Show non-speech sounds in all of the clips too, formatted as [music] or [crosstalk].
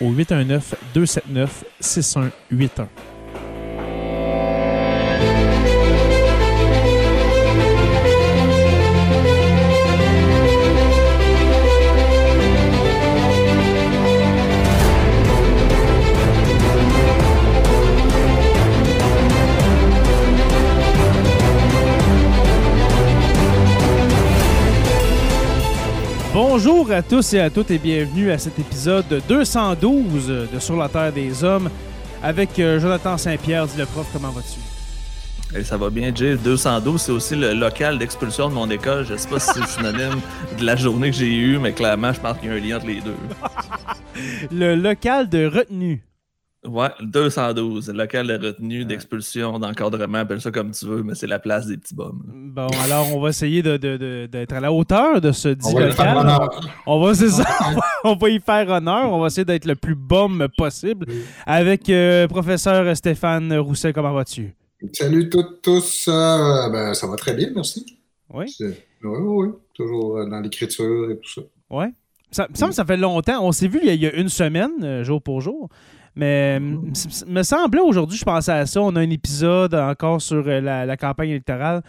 au 819 Bonjour à tous et à toutes et bienvenue à cet épisode 212 de Sur la Terre des Hommes avec euh, Jonathan Saint-Pierre, dit le prof, comment vas-tu? Eh, ça va bien, Jay. 212, c'est aussi le local d'expulsion de mon école. Je sais pas si c'est synonyme de la journée que j'ai eue, mais clairement, je pense qu'il y a un lien entre les deux. [laughs] le local de retenue. Ouais, 212, local de retenue, d'expulsion, d'encadrement, appelle ça comme tu veux, mais c'est la place des petits bums. Bon, alors on va essayer d'être de, de, à la hauteur de ce dit local. On va, ça, [laughs] [laughs] on va y faire honneur, on va essayer d'être le plus bum possible. Avec euh, professeur Stéphane Rousset, comment vas-tu? Salut toutes, tous, euh, ben, ça va très bien, merci. Oui? Oui, oui, oui, toujours euh, dans l'écriture et tout ça. Oui? Ça me semble que ça fait longtemps. On s'est vu il y a une semaine, jour pour jour. Mais me semblait aujourd'hui, je pensais à ça. On a un épisode encore sur euh, la, campagne électorale.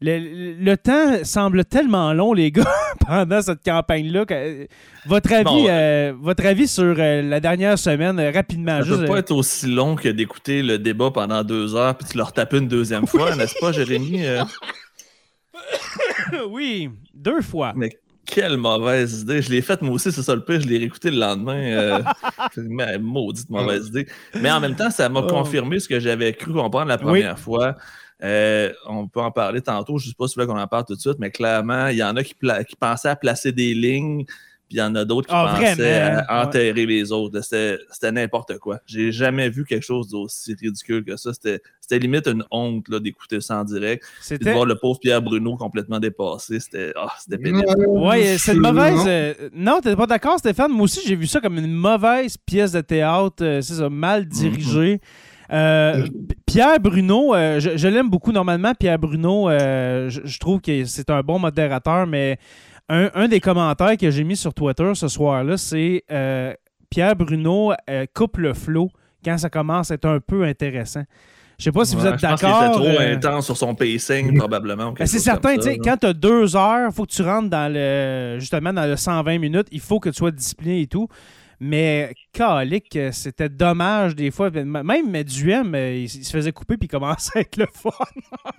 Le, temps semble tellement long, les [laughs] gars, pendant cette campagne-là. Euh, votre avis, euh, votre avis sur la dernière semaine, rapidement. Ça ne peut pas être aussi long que d'écouter le débat pendant deux heures puis tu leur tapes une deuxième fois, n'est-ce pas, Jérémy? [coughs] oui, deux fois. Quelle mauvaise idée. Je l'ai faite moi aussi, c'est ça le pire. Je l'ai réécouté le lendemain. Euh, [laughs] maudite mauvaise idée. Mais en même temps, ça m'a oh. confirmé ce que j'avais cru comprendre la première fois. Euh, on peut en parler tantôt, je ne sais pas si vous qu'on en parle tout de suite, mais clairement, il y en a qui, qui pensaient à placer des lignes puis il y en a d'autres qui ah, pensaient à enterrer les autres. C'était n'importe quoi. J'ai jamais vu quelque chose d'aussi ridicule que ça. C'était limite une honte d'écouter ça en direct. De voir le pauvre Pierre Bruno complètement dépassé. C'était oh, pénible. Oui, c'est une mauvaise. Euh, non, t'es pas d'accord, Stéphane? Moi aussi, j'ai vu ça comme une mauvaise pièce de théâtre. Euh, c'est ça, mal mm-hmm. dirigée. Euh, Pierre Bruno, je, l'aime beaucoup normalement. Pierre Bruno, je, trouve que c'est un bon modérateur, mais un, des commentaires que j'ai mis sur Twitter ce soir-là, c'est euh, Pierre Bruno euh, coupe le flow quand ça commence à être un peu intéressant. Je sais pas si vous êtes d'accord. C'était trop euh, intense sur son pacing, [laughs] probablement. Ben, c'est certain, quand tu as deux heures, il faut que tu rentres dans le justement dans le 120 minutes, il faut que tu sois discipliné et tout. Mais calique, c'était dommage des fois. Même Duhem, il se faisait couper puis il commençait à être le fun.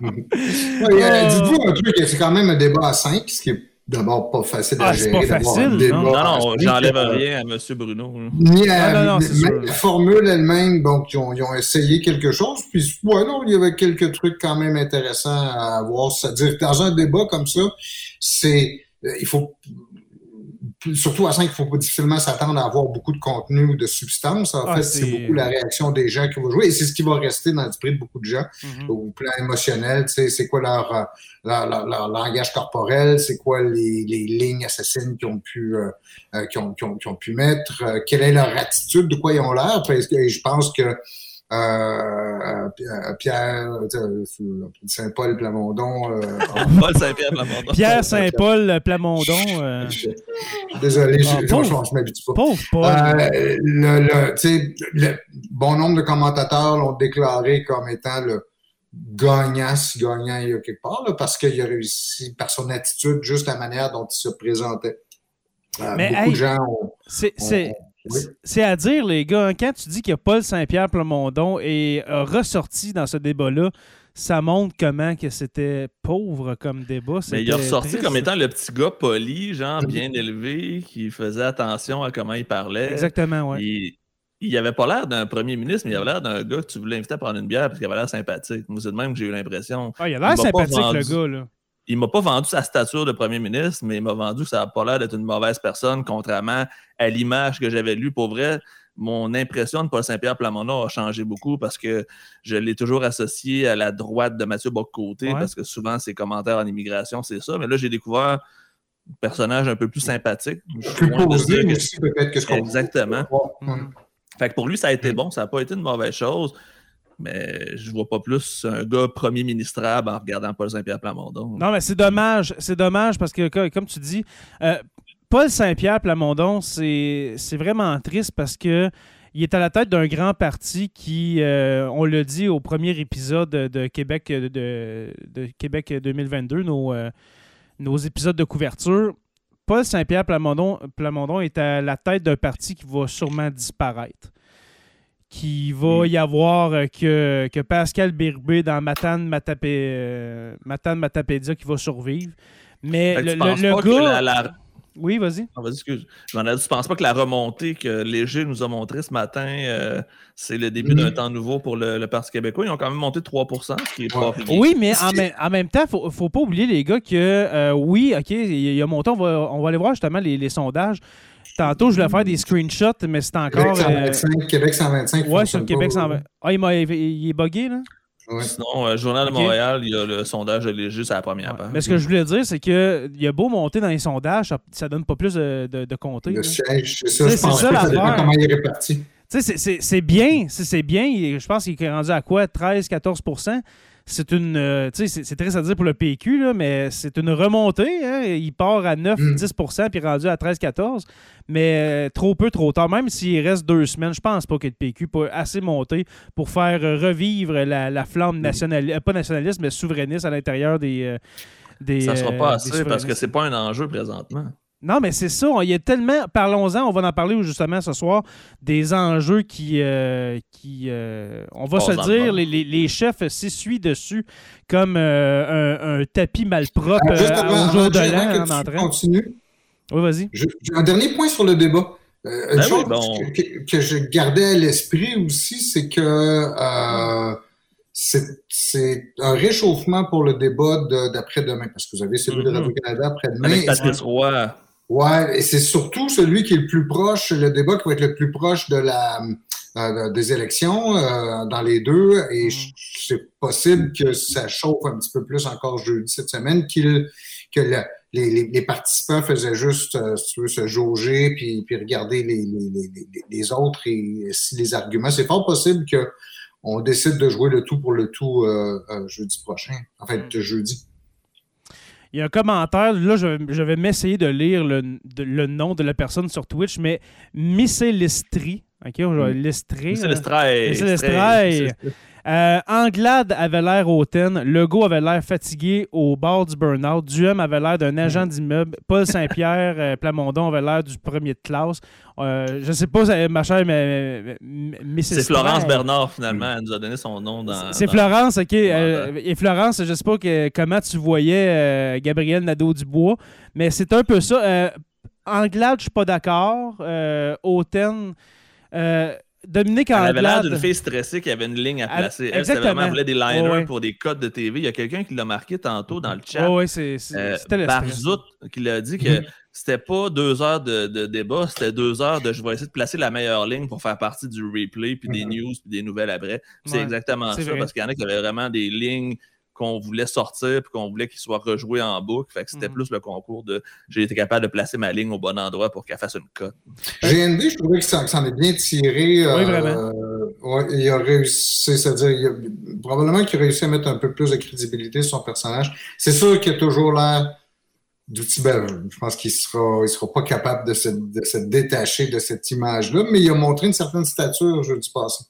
[laughs] Dites-vous un truc, c'est quand même un débat à 5, ce qui est d'abord pas facile à ah, gérer. Pas facile. Non, non, non j'enlève rien à M. Bruno. Ni à, non, non, la formule elle-même, donc ils ont, ils ont, essayé quelque chose, puis ouais, non, il y avait quelques trucs quand même intéressants à voir. C'est-à-dire dans un débat comme ça, c'est euh, il faut surtout à 5, il faut difficilement s'attendre à avoir beaucoup de contenu ou de substance. En ah, fait, c'est beaucoup la réaction des gens qui vont jouer et c'est ce qui va rester dans l'esprit de beaucoup de gens mm-hmm. au plan émotionnel. C'est quoi leur, leur, leur, langage corporel, c'est quoi les, les, lignes assassines qu'ils ont pu euh, euh qui ont, qui ont, ont, pu mettre, euh, quelle est leur attitude, de quoi ils ont l'air. Je pense que euh, Pierre, Saint-Paul Plamondon. [laughs] Paul Saint-Pierre Plamondon. Pierre Saint-Paul Plamondon. [laughs] Désolé, je, ah, je, m'habitue pas. Pauvre Paul. le, le, bon nombre de commentateurs l'ont déclaré comme étant le gagnant, si gagnant il y a quelque part, parce qu'il a réussi par son attitude, juste la manière dont il se présentait. Euh, Mais beaucoup de gens C'est à dire, les gars, hein, quand tu dis que Paul Saint-Pierre Plamondon est ressorti dans ce débat-là, ça montre comment que c'était pauvre comme débat. Mais il a ressorti comme étant le petit gars poli, genre bien élevé, qui faisait attention à comment il parlait. Exactement, oui il avait pas l'air d'un premier ministre, mais il avait l'air d'un gars que tu voulais inviter à prendre une bière parce qu'il avait l'air sympathique. Moi, c'est de même que j'ai eu l'impression. Ah, il a l'air sympathique, le gars, là. Il m'a pas vendu sa stature de premier ministre, mais il m'a vendu que ça n'a pas l'air d'être une mauvaise personne, contrairement à l'image que j'avais lue. Pour vrai, mon impression de Paul Saint-Pierre Plamondon a changé beaucoup parce que je l'ai toujours associé à la droite de Mathieu Boccoté, parce que souvent, ses commentaires en immigration, c'est ça. Mais là, j'ai découvert un personnage un peu plus sympathique. Plus posé aussi, peut-être que ce qu'on Exactement. Fait que pour lui, ça a été bon, ça n'a pas été une mauvaise chose. Mais je vois pas plus un gars premier ministrable en regardant Paul Saint-Pierre Plamondon. Non, mais c'est dommage. C'est dommage parce que, comme tu dis, euh, Paul Saint-Pierre Plamondon, c'est vraiment triste parce que il est à la tête d'un grand parti qui, euh, on l'a dit au premier épisode de Québec, de, Québec 2022, nos, euh, nos épisodes de couverture. Paul Saint-Pierre Plamondon, Plamondon est à la tête d'un parti qui va sûrement disparaître. Qui va mm. y avoir euh, que, que Pascal Birbé dans Matane, Matapé, euh, Matane Matapédia qui va survivre. Mais le, gars. Oui, vas-y. Ah, excuse. Je m'en tu penses pas que la remontée que Léger nous a montrée ce matin, euh, c'est le début d'un mm. temps nouveau pour le, Parti québécois? Ils ont quand même monté de 3 ce qui est pas Oui, mais en, même temps, il ne faut pas oublier, les gars, que euh, oui, OK, il y a monté, on va, on va aller voir justement les, sondages. Tantôt, je voulais faire des screenshots, mais c'est encore. Québec 125. Québec 125 ouais, sur Québec 125. Ah, il, il, est buggé, là? Sinon, euh, Journal de Montréal, il y a le sondage de juste à la première page. Mais ce que je voulais dire, c'est qu'il y a beau monter dans les sondages, ça, ne donne pas plus de, de, de comté. Le siège, c'est ça. Je pense ça, que ça dépend comment il est réparti. C'est bien, c'est bien. Je pense qu'il est rendu à quoi? 13-14 c'est une. Euh, c'est triste à dire pour le PQ, là, mais c'est une remontée. Hein. Il part à 9-10 mm. puis rendu à 13-14 mais euh, trop peu, trop tard. Même s'il reste deux semaines, je pense pas que le PQ peut assez monter pour faire revivre la, flamme nationaliste, euh, pas nationaliste, mais souverainiste à l'intérieur des. des ça sera pas assez parce que c'est pas un enjeu présentement. Non, mais c'est ça. Il y a tellement. Parlons-en, on va en parler justement ce soir, des enjeux qui. Euh, qui euh, on va se dire, les, les, chefs s'essuient dessus comme euh, un, tapis malpropre au jour de l'an en entrant. Continue. Oui, vas-y. Un dernier point sur le débat. une ben chose que, que, je gardais à l'esprit aussi, c'est que c'est un réchauffement pour le débat d'après-demain, parce que vous avez celui de mm-hmm. Radio-Canada après-demain. Avec Patrice Roy. Ouais, et c'est surtout celui qui est le plus proche, le débat qui va être le plus proche de la euh, des élections euh, dans les deux. Et mm. c'est possible que ça chauffe un petit peu plus encore jeudi cette semaine, qu'il que les, les, participants faisaient juste, euh, si tu veux, se jauger puis, puis regarder les, les, autres et si les arguments. C'est fort possible que on décide de jouer le tout pour le tout jeudi prochain, en fait, mm. jeudi. Il y a un commentaire, là, je, vais m'essayer de lire le, nom de la personne sur Twitch, mais Missé OK, on va Lestri. Lestri. Euh, Anglade avait l'air hautaine, Legault avait l'air fatigué au bord du burn-out, Duhem avait l'air d'un agent mm. d'immeuble, Paul Saint-Pierre euh, [laughs] Plamondon avait l'air du premier de classe. Euh, je ne sais pas, ma chère, mais, mais c'est Florence Bernard, finalement. Elle nous a donné son nom dans. C'est Florence, OK. et Florence, je ne sais pas comment tu voyais Gabriel Nadeau-Dubois, mais c'est un peu ça. Anglade, je ne suis pas d'accord. Hautaine. Dominique Anglade. Elle avait l'air d'une fille stressée qui avait une ligne à placer. Elle, elle vraiment voulait des liners pour des codes de TV. Il y a quelqu'un qui l'a marqué tantôt dans le chat. oui, c'est euh, c'était Barzout qui l'a dit que c'était pas deux heures de, débat, c'était deux heures de je vais essayer de placer la meilleure ligne pour faire partie du replay, puis des news, puis des nouvelles après. C'est exactement ça, parce qu'il y en a qui avaient vraiment des lignes qu'on voulait sortir puis qu'on voulait qu'il soit rejoué en boucle. Fait que c'était mhm. plus le concours de j'ai été capable de placer ma ligne au bon endroit pour qu'elle fasse une cote. GND, je trouvais que ça, en est bien tiré. Oui, vraiment. Euh, il a réussi, c'est-à-dire, probablement qu'il a réussi à mettre un peu plus de crédibilité sur son personnage. C'est sûr qu'il a toujours l'air d'outils Je pense qu'il sera, il sera pas capable de se, de se détacher de cette image-là, mais il a montré une certaine stature jeudi passé.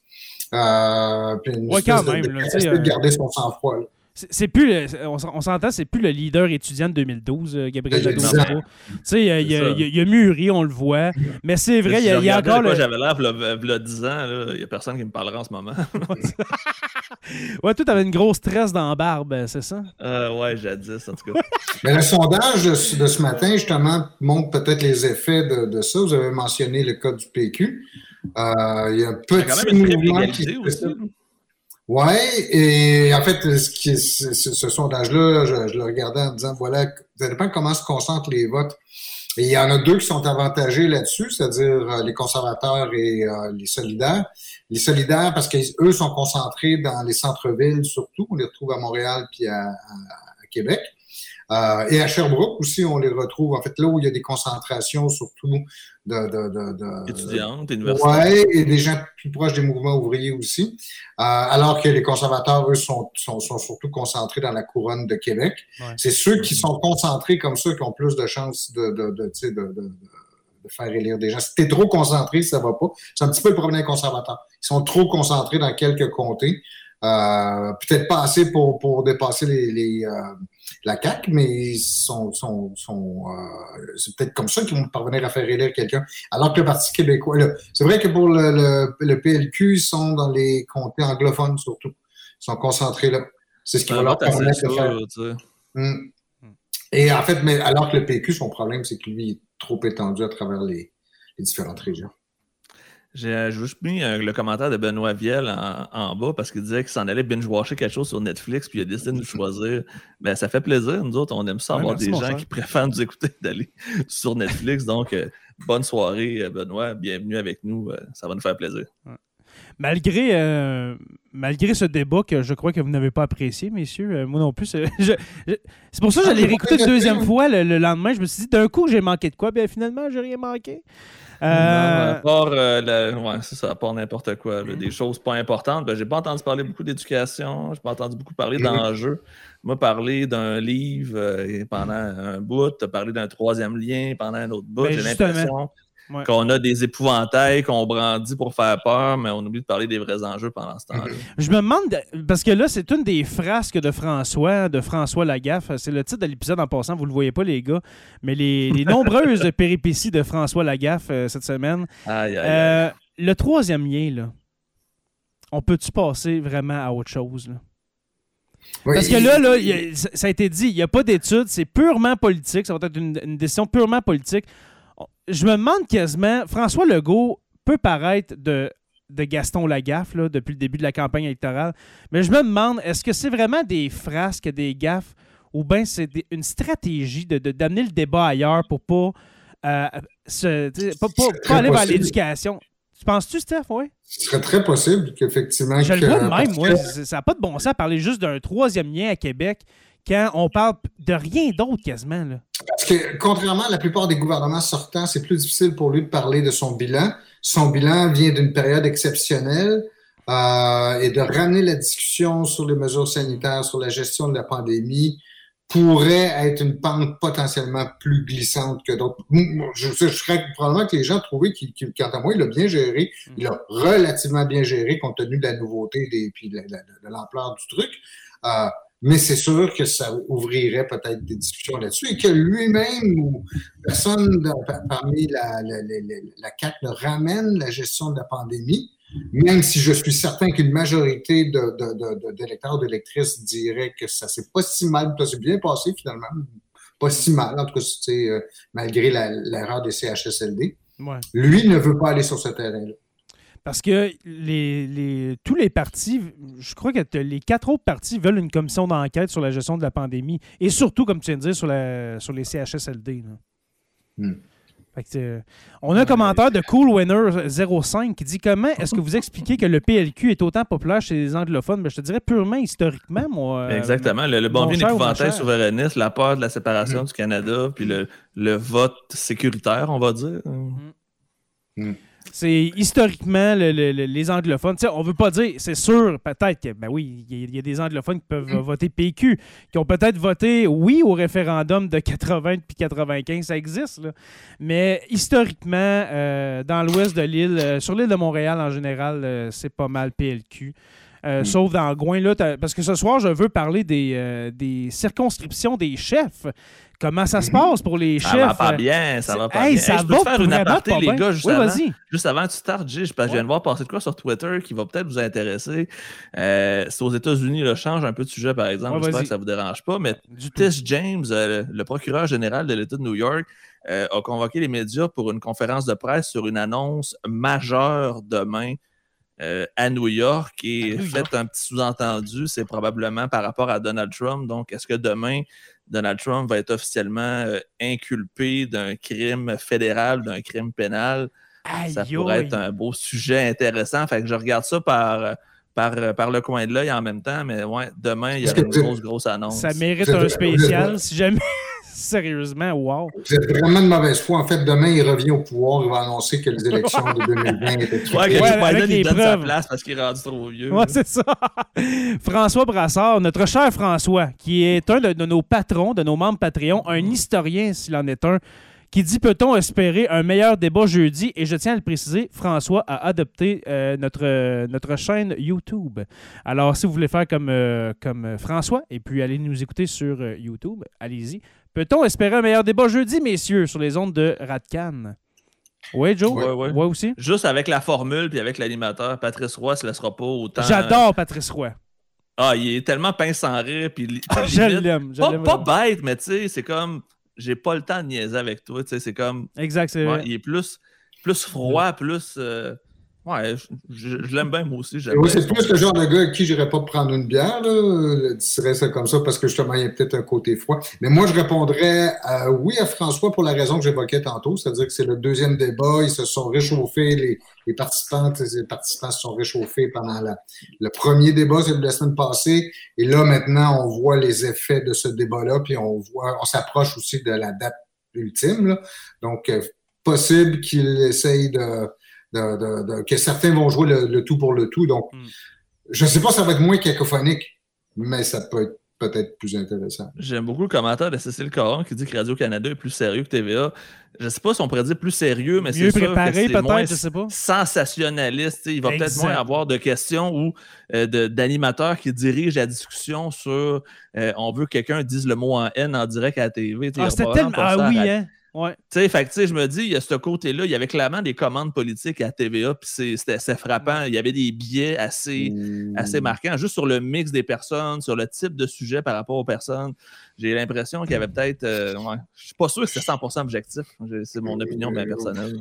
Euh, puis une ouais, quand même. De, de garder son sang-froid. C'est plus on, s'entend, c'est plus le leader étudiant de 2012, euh, Gabriel Jadot. Tu sais, il, il, a mûri, on le voit. Mais c'est vrai, il y a, encore. Le... J'avais l'air, il y a 10 ans, il n'y a personne qui me parlera en ce moment. [laughs] ouais, toi, t'avais une grosse tresse dans la barbe, c'est ça? Euh, ouais, jadis, en tout cas. [laughs] Mais le sondage de, ce matin, justement, montre peut-être les effets de, ça. Vous avez mentionné le cas du PQ. Euh, il y a un petit mouvement qui. Aussi. Oui, et en fait, ce, qui, ce, ce sondage-là, je, je, le regardais en disant, voilà, ça dépend comment se concentrent les votes. Et il y en a deux qui sont avantagés là-dessus, c'est-à-dire euh, les conservateurs et euh, les solidaires. Les solidaires, parce qu'eux sont concentrés dans les centres-villes surtout, on les retrouve à Montréal puis à, à Québec. Euh, et à Sherbrooke aussi, on les retrouve, en fait, là où il y a des concentrations surtout de... de, de, de Étudiantes, universitaires. Oui, et des gens plus proches des mouvements ouvriers aussi. Euh, alors que les conservateurs, eux, sont, sont, sont, surtout concentrés dans la couronne de Québec. C'est ceux qui sont concentrés comme ça qui ont plus de chances de, de, de, de, de faire élire des gens. Si t'es trop concentré, ça va pas. C'est un petit peu le problème des conservateurs. Ils sont trop concentrés dans quelques comtés. Euh, peut-être pas assez pour, pour dépasser les, les euh, la CAQ, mais sont, sont, sont euh, c'est peut-être comme ça qu'ils vont parvenir à faire élire quelqu'un. Alors que le Parti québécois, c'est vrai que pour le, le, le, PLQ, ils sont dans les comtés anglophones surtout. Ils sont concentrés là. C'est ce qui va leur permettre de faire. Hmm. Et en fait, mais alors que le PQ, son problème, c'est que lui est trop étendu à travers les, les différentes régions. J'ai juste mis euh, le commentaire de Benoît Viel en, bas parce qu'il disait qu'il s'en allait binge-watcher quelque chose sur Netflix puis il a décidé de nous choisir. Ben, ça fait plaisir. Nous autres, on aime ça avoir des gens qui préfèrent nous écouter [laughs] d'aller sur Netflix. Donc, euh, bonne soirée, euh, Benoît. Bienvenue avec nous. ça va nous faire plaisir. Malgré, malgré ce débat que je crois que vous n'avez pas apprécié, messieurs, moi non plus, c'est [laughs] pour ça que j'allais réécouter une deuxième fois le, lendemain. Je me suis dit, d'un coup, j'ai manqué de quoi? Bien, finalement, j'ai rien manqué. Euh... à part, euh, ouais, c'est ça, à part n'importe quoi. des choses pas importantes. Ben, j'ai pas entendu parler beaucoup d'éducation, j'ai pas entendu beaucoup parler d'enjeux. Moi, parler d'un livre euh, pendant un bout, as parlé d'un troisième lien pendant un autre bout. Ben, j'ai l'impression qu'on a des épouvantails qu'on brandit pour faire peur, mais on oublie de parler des vrais enjeux pendant ce temps-là. Je me demande, parce que là, c'est une des frasques de François, de François Lagaffe. C'est le titre de l'épisode en passant, vous le voyez pas, les gars, mais les, [laughs] nombreuses péripéties de François Lagaffe euh, cette semaine. Euh, le troisième lien, là, on peut-tu passer vraiment à autre chose? Parce que là, là ça a été dit, il n'y a pas d'études, c'est purement politique, ça va être une décision purement politique je me demande quasiment, François Legault peut paraître de, de Gaston Lagaffe là, depuis le début de la campagne électorale, mais je me demande, est-ce que c'est vraiment des frasques, des gaffes, ou bien c'est une stratégie de, d'amener le débat ailleurs pour pas, euh, pas, aller vers l'éducation? Tu penses-tu, Steph? Oui? Ce serait très possible qu'effectivement. Je le vois même, moi. Ça n'a pas de bon sens à parler juste d'un troisième lien à Québec quand on parle de rien d'autre quasiment. Là. Parce que, contrairement à la plupart des gouvernements sortants, c'est plus difficile pour lui de parler de son bilan. Son bilan vient d'une période exceptionnelle euh, et de ramener la discussion sur les mesures sanitaires, sur la gestion de la pandémie, pourrait être une pente potentiellement plus glissante que d'autres. Je, serais probablement que les gens trouvaient qu'il, quant à moi, il a bien géré, il a relativement bien géré compte tenu de la nouveauté et de, de, l'ampleur du truc. Euh, mais c'est sûr que ça ouvrirait peut-être des discussions là-dessus et que lui-même ou personne parmi la, la, la, la CAC ne ramène la gestion de la pandémie, même si je suis certain qu'une majorité d'électeurs, de, de, d'électrices dirait que ça s'est pas si mal, ça s'est bien passé finalement, pas si mal, en tout cas, euh, malgré l'erreur des CHSLD. Lui ne veut pas aller sur ce terrain-là. Parce que les, tous les partis, je crois que les quatre autres partis veulent une commission d'enquête sur la gestion de la pandémie et surtout, comme tu viens de dire, sur, la, sur les CHSLD. Hmm. on a un commentaire de Cool Winner 05 qui dit Comment est-ce que vous expliquez que le PLQ est autant populaire chez les anglophones? Ben, Je te dirais purement historiquement, moi. Euh, Exactement. Le, bon bien épouvantail souverainiste, la peur de la séparation mm. du Canada, puis le, vote sécuritaire, on va dire. Mm. C'est historiquement les anglophones. On on veut pas dire, c'est sûr, peut-être que, ben oui, il y, a des anglophones qui peuvent mm. voter PQ, qui ont peut-être voté oui au référendum de 80 puis 95, ça existe. Mais historiquement, euh, dans l'ouest de l'île, euh, sur l'île de Montréal en général, euh, c'est pas mal PLQ. Mm. Sauf dans le coin là, parce que ce soir, je veux parler des, des circonscriptions des chefs. Comment ça se passe pour les chefs? Ça va pas bien, ça va pas bien. Ça je peux te faire une aparté, les gars, juste, avant, juste avant que tu startes, je, viens de voir passer de quoi sur Twitter qui va peut-être vous intéresser. Euh, c'est aux États-Unis, le change un peu de sujet, par exemple. J'espère que ça ne vous dérange pas. Mais Tess James, euh, le procureur général de l'État de New York, euh, a convoqué les médias pour une conférence de presse sur une annonce majeure demain à New York et fait un petit sous-entendu, c'est probablement par rapport à Donald Trump. Donc, est-ce que demain, Donald Trump va être officiellement euh, inculpé d'un crime fédéral, d'un crime pénal? ça pourrait être un beau sujet intéressant. Fait que je regarde ça par, par, par le coin de l'œil en même temps, mais ouais, demain, il y a une grosse, grosse annonce. Ça mérite un spécial si jamais. Sérieusement, wow. Vous êtes vraiment de mauvaise foi. En fait, demain, il revient au pouvoir. Il va annoncer que les élections de [laughs] 2020 étaient trop Ouais, Joe Biden, il donne sa place parce qu'il est rendu trop vieux. Ouais, c'est ça. [laughs] François Brassard, notre cher François, qui est un de, nos patrons, de nos membres Patreon, un historien s'il en est un, qui dit peut-on espérer un meilleur débat jeudi? Et je tiens à le préciser, François a adopté euh, notre, notre chaîne YouTube. Alors, si vous voulez faire comme, euh, comme François et puis aller nous écouter sur euh, YouTube, allez-y. Peut-on espérer un meilleur débat jeudi, messieurs, sur les ondes de Radcan? Oui, Joe? Oui, ouais. aussi? Juste avec la formule puis avec l'animateur, Patrice Roy, ce ne sera pas autant. J'adore Patrice Roy. Ah, il est tellement pince sans rire. Puis, ah, je l'aime. Pas, pas, bête, mais tu sais, c'est comme. J'ai pas le temps de niaiser avec toi. Tu sais, c'est comme. Exact, c'est vrai. Il est plus, plus froid, plus. Euh, Ouais, je, l'aime bien, moi aussi. Oui, c'est plus le genre de gars avec qui j'irais pas prendre une bière, là. Je ça comme ça parce que justement, il y a peut-être un côté froid. Mais moi, je répondrais oui à François pour la raison que j'évoquais tantôt, c'est-à-dire que c'est le deuxième débat, ils se sont réchauffés, les, les participantes les participants se sont réchauffés pendant le premier débat, c'est la semaine passée. Et là, maintenant, on voit les effets de ce débat-là, puis on voit, on s'approche aussi de la date ultime. Donc, euh, possible qu'il essaye de que certains vont jouer le, tout pour le tout. Donc, hmm. je ne sais pas si ça va être moins cacophonique, mais ça peut être peut-être plus intéressant. J'aime beaucoup le commentaire de Cécile Caron qui dit que Radio-Canada est plus sérieux que TVA. Je ne sais pas si on pourrait dire plus sérieux, mais c'est préparé peut-être, je sais pas. Sensationnaliste. Il va peut-être moins avoir de questions ou euh, d'animateurs qui dirigent la discussion sur euh, on veut que quelqu'un dise le mot en N en direct à la TV. Ah, c'était tellement... Ah oui, hein? Ouais. Tu sais, fait je me dis, il y a ce côté-là, il y avait clairement des commandes politiques à TVA, puis c'était frappant. Il y avait des biais assez, assez mmh. marquants, juste sur le mix des personnes, sur le type de sujet par rapport aux personnes. J'ai l'impression qu'il y avait peut-être. Euh, ouais, je suis pas sûr que c'est 100% objectif. C'est mon opinion bien personnelle.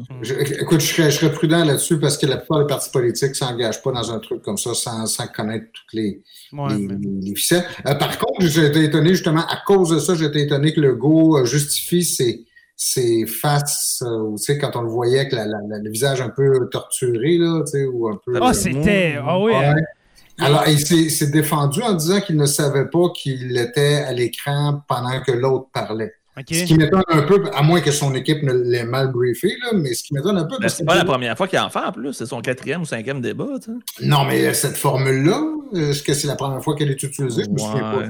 écoute, je serais, prudent là-dessus parce que la plupart des partis politiques ne s'engagent pas dans un truc comme ça sans, sans connaître toutes les, les, ficelles. Euh, par contre, j'ai été étonné justement, à cause de ça, j'ai été étonné que le GO justifie ses ses faces, euh, tu sais, quand on le voyait avec le visage un peu torturé, là, tu sais, ou un peu... Ah, c'était... Ah oui! Hein. Alors, il s'est défendu en disant qu'il ne savait pas qu'il était à l'écran pendant que l'autre parlait. Ce qui m'étonne un peu, à moins que son équipe ne l'ait mal briefé, là, mais ce qui m'étonne un peu. c'est pas la première fois qu'il en fait en plus, c'est son quatrième ou cinquième débat. Non, mais cette formule-là, est-ce que c'est la première fois qu'elle est utilisée? Je me souviens pas.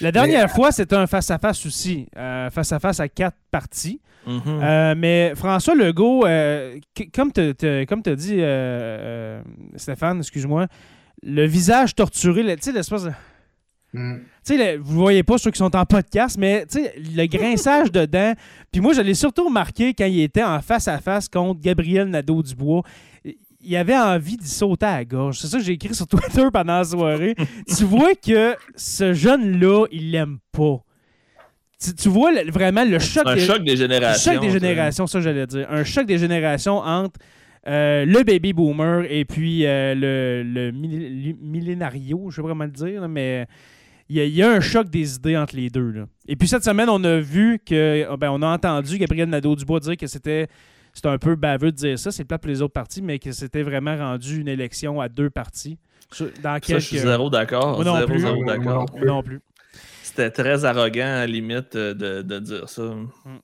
La dernière fois, c'était un face-à-face aussi, euh, face-à-face à quatre parties. Mhm. Euh, mais François Legault, euh, comme tu as dit, euh, Stéphane, excuse-moi, le visage torturé, tu sais, l'espèce de. Mm. Tu sais, vous ne voyez pas ceux qui sont en podcast, mais le [laughs] grinçage dedans. Puis moi, je l'ai surtout remarqué quand il était en face à face contre Gabriel Nadeau-Dubois. Il avait envie d'y sauter à la gorge. C'est ça que j'ai écrit sur Twitter pendant la soirée. [laughs] tu vois que ce jeune-là, il l'aime pas tu, vois vraiment le choc. Un choc des générations. Un choc des générations, ça j'allais dire. Un choc des générations entre euh, le baby boomer et puis euh, le, le millénario, je sais pas vraiment le dire, mais il y, a un choc des idées entre les deux. Et puis cette semaine, on a vu que, ben, on a entendu Gabriel Nadeau-Dubois dire que c'était c'était un peu baveux de dire ça, c'est pas pour les autres partis, mais que c'était vraiment rendu une élection à deux partis. Dans ça, je suis zéro d'accord. non, plus. d'accord. non plus. C'était très arrogant, à la limite, de, de dire ça. Mm.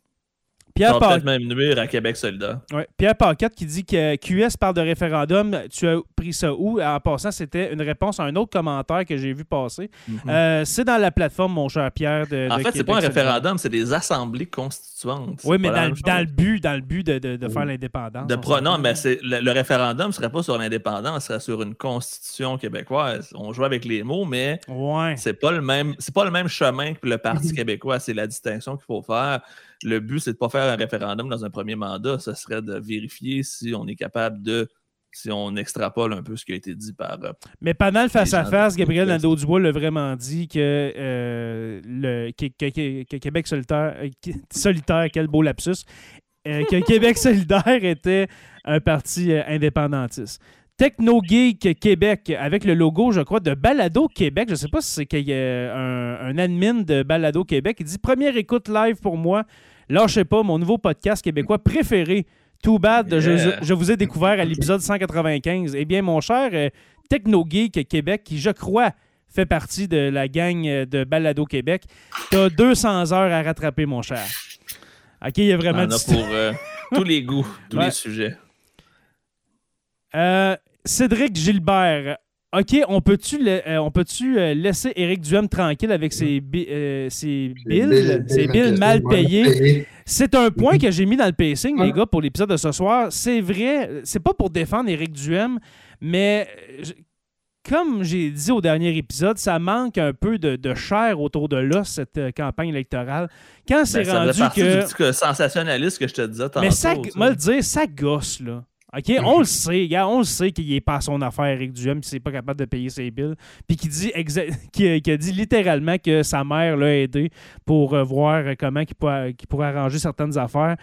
Pierre peut-être même nuire à Québec solidaire. Ouais. Pierre Paquette qui dit que QS parle de référendum. Tu as pris ça où? En passant, c'était une réponse à un autre commentaire que j'ai vu passer. Mhm. Euh, c'est dans la plateforme, mon cher Pierre. De, en fait, c'est pas un référendum, c'est des assemblées constituantes. Oui, mais dans, le but, dans le but de, de, faire l'indépendance. Non, mais le, le, référendum ne serait pas sur l'indépendance, ce serait sur une constitution québécoise. On joue avec les mots, mais ouais. c'est pas le même c'est pas le même chemin que le Parti [laughs] québécois. C'est la distinction qu'il faut faire le but, c'est de ne pas faire un référendum dans un premier mandat. Ce serait de vérifier si on est capable de si on extrapole un peu ce qui a été dit par. Euh, Mais pendant le face-à-face, Gabriel Nadeau-Dubois l'a vraiment dit que, euh, le, Québec solitaire, euh, solitaire, quel beau lapsus, que [laughs] Québec solidaire était un parti indépendantiste. Techno Geek Québec avec le logo, je crois, de Balado Québec. Je ne sais pas si c'est qu'il y a un, un, admin de Balado Québec. Il dit Première écoute live pour moi. Lâchez pas, mon nouveau podcast québécois préféré. Too bad, je, vous ai découvert à l'épisode 195. Eh bien, mon cher euh, Techno Geek Québec, qui je crois fait partie de la gang euh, de Balado Québec, tu as 200 heures à rattraper, mon cher. OK, il y a vraiment... On a pour euh, tous les goûts, tous les sujets. Cédric Gilbert. OK, on peut-tu euh, peut euh, laisser Éric Duhem tranquille avec ses, euh, bills, mal payés? [laughs] C'est un point que j'ai mis dans le pacing, les gars, pour l'épisode de ce soir. C'est vrai, c'est pas pour défendre Éric Duhem, mais comme j'ai dit au dernier épisode, ça manque un peu de, chair autour de l'os, cette campagne électorale. Quand ben, c'est rendu que... que sensationnaliste que je te disais tantôt. Mais ça, moi le dire, ça gosse, là. OK? On le sait, gars, on le sait qu'il n'est pas à son affaire, Eric Duhem, qu'il n'est pas capable de payer ses billes. Puis qu'il dit, [laughs] qui, a dit littéralement que sa mère l'a aidé pour euh, voir comment il, pourrait, arranger certaines affaires.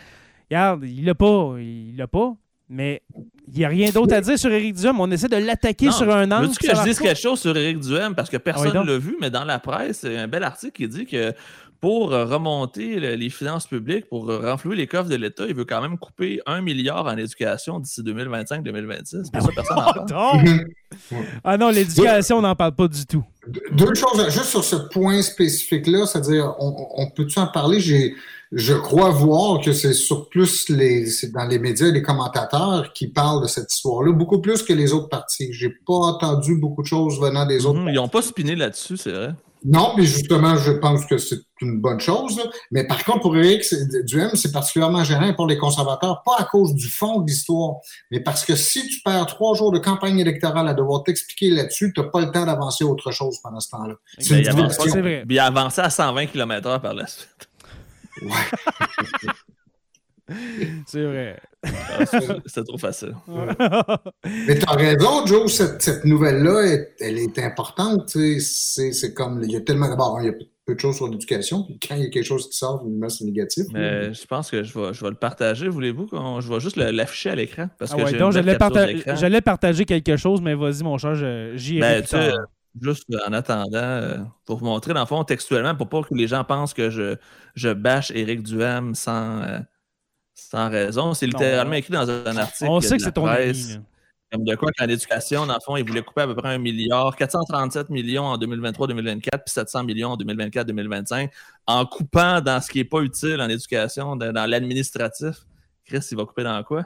Regarde, il l'a pas. Il l'a pas. Mais il n'y a rien d'autre à dire sur Éric Duhem. On essaie de l'attaquer sur un angle. Veux-tu que je dise quelque chose sur Éric Duhem? Parce que personne ne l'a vu, mais dans la presse, il y a un bel article qui dit que pour euh, remonter les finances publiques, pour euh, renflouer les coffres de l'État, il veut quand même couper un milliard en éducation d'ici 2025-2026. ça, personne n'en parle. [laughs] ah non, l'éducation, on n'en parle pas du tout. Deux choses, juste sur ce point spécifique-là, c'est-à-dire, on, peut-tu en parler? J'ai, je crois voir que c'est sur plus les, dans les médias les commentateurs qui parlent de cette histoire-là, beaucoup plus que les autres partis. J'ai pas entendu beaucoup de choses venant des autres. Mhm, ils n'ont pas spiné là-dessus, c'est vrai. Non, mais justement, je pense que c'est une bonne chose. Mais par contre, pour Eric Duhem, c'est particulièrement gênant pour les conservateurs, pas à cause du fond de l'histoire, mais parce que si tu perds trois jours de campagne électorale à devoir t'expliquer là-dessus, tu n'as pas le temps d'avancer autre chose pendant ce temps-là. C'est vrai. Puis avancer à 120 km/h par la suite. Ouais. [laughs] [laughs] C'est vrai. Ah, c'est trop facile. Mais tu as raison, Joe, cette, nouvelle-là, elle, est importante. C'est comme, il y a tellement, d'abord, il y a peu de choses sur l'éducation, puis quand il y a quelque chose qui sort, c'est négatif. Mais je pense que je vais, je vais le partager, voulez-vous? Je vais juste l'afficher à l'écran? Parce que ah donc j'allais partager quelque chose, mais vas-y, mon cher, j'y ai ben, Juste en attendant, euh, pour vous montrer, dans le fond, textuellement, pour pas que les gens pensent que je, je bâche Éric Duham sans, euh, sans raison. C'est littéralement écrit dans un article. On sait que c'est ton presse, Comme de quoi qu'en éducation, dans le fond, ils voulaient couper à peu près un milliard, 437 millions en 2023-2024, puis 700 millions en 2024-2025, en coupant dans ce qui n'est pas utile en éducation, dans l'administratif. Chris, il va couper dans quoi?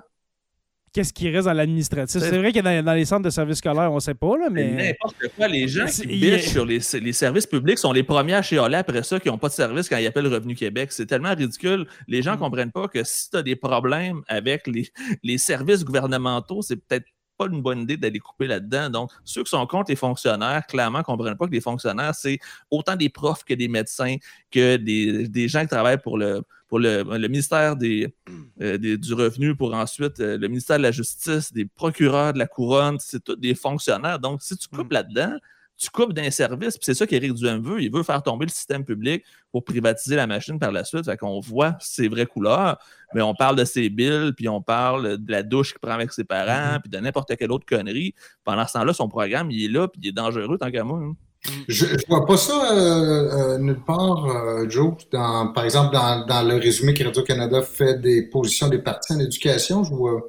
Qu'est-ce qui reste dans l'administratif. C'est vrai que dans, les centres de services scolaires, on ne sait pas, là, mais. N'importe quoi. Les gens qui bitchent sur les, services publics sont les premiers à chialer après ça qui n'ont pas de service quand ils appellent Revenu Québec. C'est tellement ridicule. Les gens ne mm. comprennent pas que si tu as des problèmes avec les, les services gouvernementaux, c'est peut-être pas une bonne idée d'aller couper là-dedans. Donc, ceux qui sont contre les fonctionnaires, clairement, ne comprennent pas que les fonctionnaires, c'est autant des profs que des médecins, que des, des gens qui travaillent pour le, pour le, ministère euh, des, du Revenu, pour ensuite euh, le ministère de la Justice, des procureurs de la Couronne, c'est tous des fonctionnaires. Donc, si tu coupes mm. là-dedans, tu coupes d'un service, puis c'est ça qu'Éric Duhem veut. Il veut faire tomber le système public pour privatiser la machine par la suite. Fait qu'on voit ses vraies couleurs, mais on parle de ses billes, puis on parle de la douche qu'il prend avec ses parents, mm-hmm. puis de n'importe quelle autre connerie. Pendant ce temps-là, son programme, il est là, puis il est dangereux tant qu'à moi. Hein. Je ne vois pas ça euh, nulle part, Joe. Dans, par exemple, dans, dans le résumé que Radio-Canada fait des positions des partis en éducation, je vois.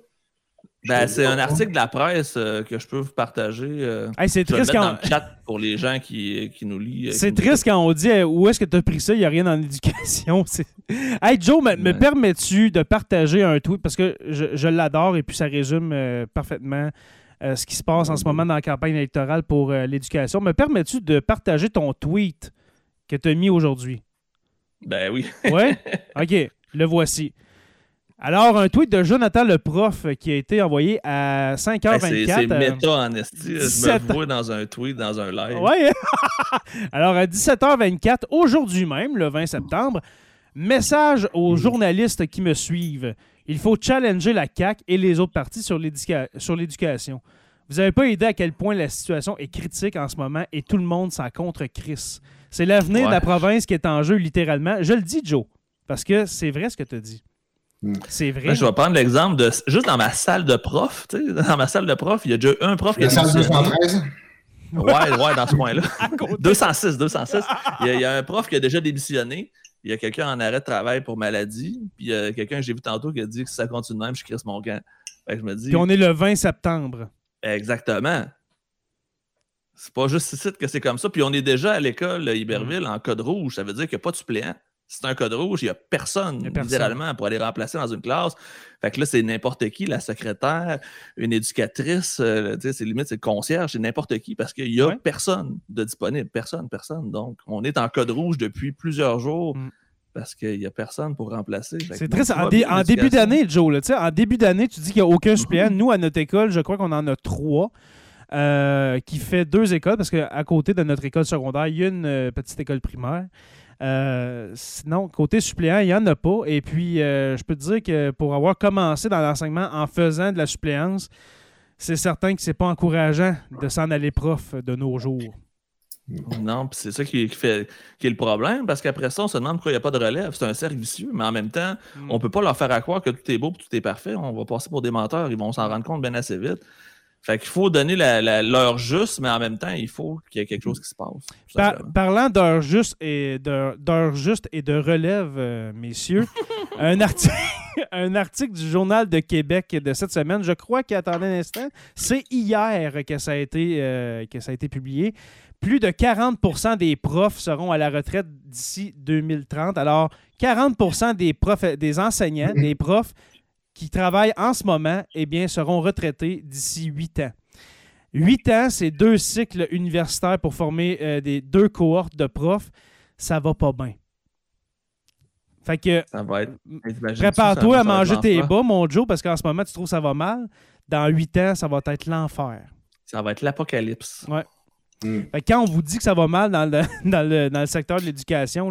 Ben, c'est un article de la presse euh, que je peux vous partager. Euh, c'est triste quand. Dans le chat pour les gens qui, qui nous lisent. Euh, c'est triste quand on dit où est-ce que tu as pris ça, il n'y a rien en éducation. [laughs] hey Joe, me, permets-tu de partager un tweet? Parce que je, l'adore et puis ça résume parfaitement ce qui se passe en ce moment dans la campagne électorale pour l'éducation. Me permets-tu de partager ton tweet que tu as mis aujourd'hui? Ben oui. ouais? [laughs] OK, le voici. Alors, un tweet de Jonathan le prof qui a été envoyé à 5h24. c'est euh, méta en esti. Je me vois dans un tweet, dans un live. Oui. [laughs] Alors, à 17h24, aujourd'hui même, le 20 septembre, message aux journalistes qui me suivent. Il faut challenger la CAQ et les autres partis sur l'éducation. Vous n'avez pas idée à quel point la situation est critique en ce moment et tout le monde s'en contre Chris. C'est l'avenir de la province qui est en jeu littéralement. Je le dis, Joe, parce que c'est vrai ce que tu as dit. Hmm. C'est vrai. je vais prendre l'exemple de juste dans ma salle de prof. Dans ma salle de prof, il y a déjà un prof qui a salle 213? Ouais, ouais, dans ce coin-là. [laughs] 206, 206. Il y, a, un prof qui a déjà démissionné. Il y a quelqu'un en arrêt de travail pour maladie. Puis il y a quelqu'un que j'ai vu tantôt qui a dit que si ça continue de même, je crisse mon gant. je me dis. Puis on est le 20 septembre. Exactement. C'est pas juste ici que c'est comme ça. Puis on est déjà à l'école Iberville en code rouge. Ça veut dire qu'il n'y a pas de suppléant c'est un code rouge, il n'y a personne, littéralement, pour aller remplacer dans une classe. Fait que là, c'est n'importe qui, la secrétaire, une éducatrice, euh, c'est limite, c'est le concierge, c'est n'importe qui, parce qu'il n'y a personne de disponible. Personne, personne. Donc, on est en code rouge depuis plusieurs jours. Mm. Parce qu'il n'y a personne pour remplacer. C'est très. En, en début d'année, Joe, là, en début d'année, tu dis qu'il n'y a aucun mm-hmm. suppléant. Nous, à notre école, je crois qu'on en a trois. Euh, qui fait deux écoles, parce qu'à côté de notre école secondaire, il y a une euh, petite école primaire. Euh, sinon, côté suppléant, il n'y en a pas. Et puis, euh, je peux te dire que pour avoir commencé dans l'enseignement en faisant de la suppléance, c'est certain que c'est pas encourageant de s'en aller prof de nos jours. Non, c'est ça qui, fait, qui est le problème, parce qu'après ça, on se demande pourquoi il n'y a pas de relève. C'est un cercle vicieux, mais en même temps, mm. on ne peut pas leur faire croire que tout est beau et tout est parfait. On va passer pour des menteurs. Ils vont s'en rendre compte bien assez vite. Fait qu'il faut donner l'heure juste, mais en même temps, il faut qu'il y ait quelque chose qui se passe. parlant d'heure juste et d'heure juste et de relève, euh, messieurs, [laughs] un, article, [laughs] un article du Journal de Québec de cette semaine, je crois qu'il attendait un instant, c'est hier que ça, a été, euh, que ça a été publié. Plus de 40% des profs seront à la retraite d'ici 2030. Alors, 40% des, profs, des enseignants, [laughs] des profs qui travaillent en ce moment eh bien, seront retraités d'ici huit ans. Huit ans, c'est deux cycles universitaires pour former euh, des deux cohortes de profs. Ça va pas bien. Fait que prépare-toi à manger tes bas, mon Joe, parce qu'en ce moment, tu trouves que ça va mal. Dans huit ans, ça va être l'enfer. Ça va être l'apocalypse. Ouais. Hmm. quand on vous dit que ça va mal dans le, [laughs] dans le secteur de l'éducation,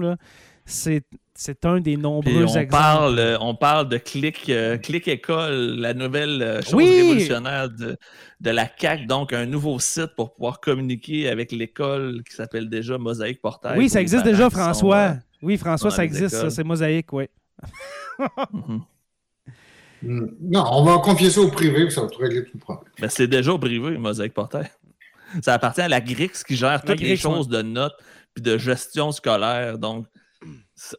c'est c'est un des nombreux on exemples. Parle, euh, on parle de Click, euh, Click École, la nouvelle euh, chose révolutionnaire de, de, la CAC, donc un nouveau site pour pouvoir communiquer avec l'école qui s'appelle déjà Mosaïque Portail. Oui, ça existe déjà, François. oui, François, ça existe, c'est Mosaïque, oui. Mm. Non, on va confier ça au privé, ça va régler tout le problème. Mais c'est déjà au privé, Mosaïque Portail. Ça appartient à la Grix qui gère toutes les choses de notes puis de gestion scolaire. Donc,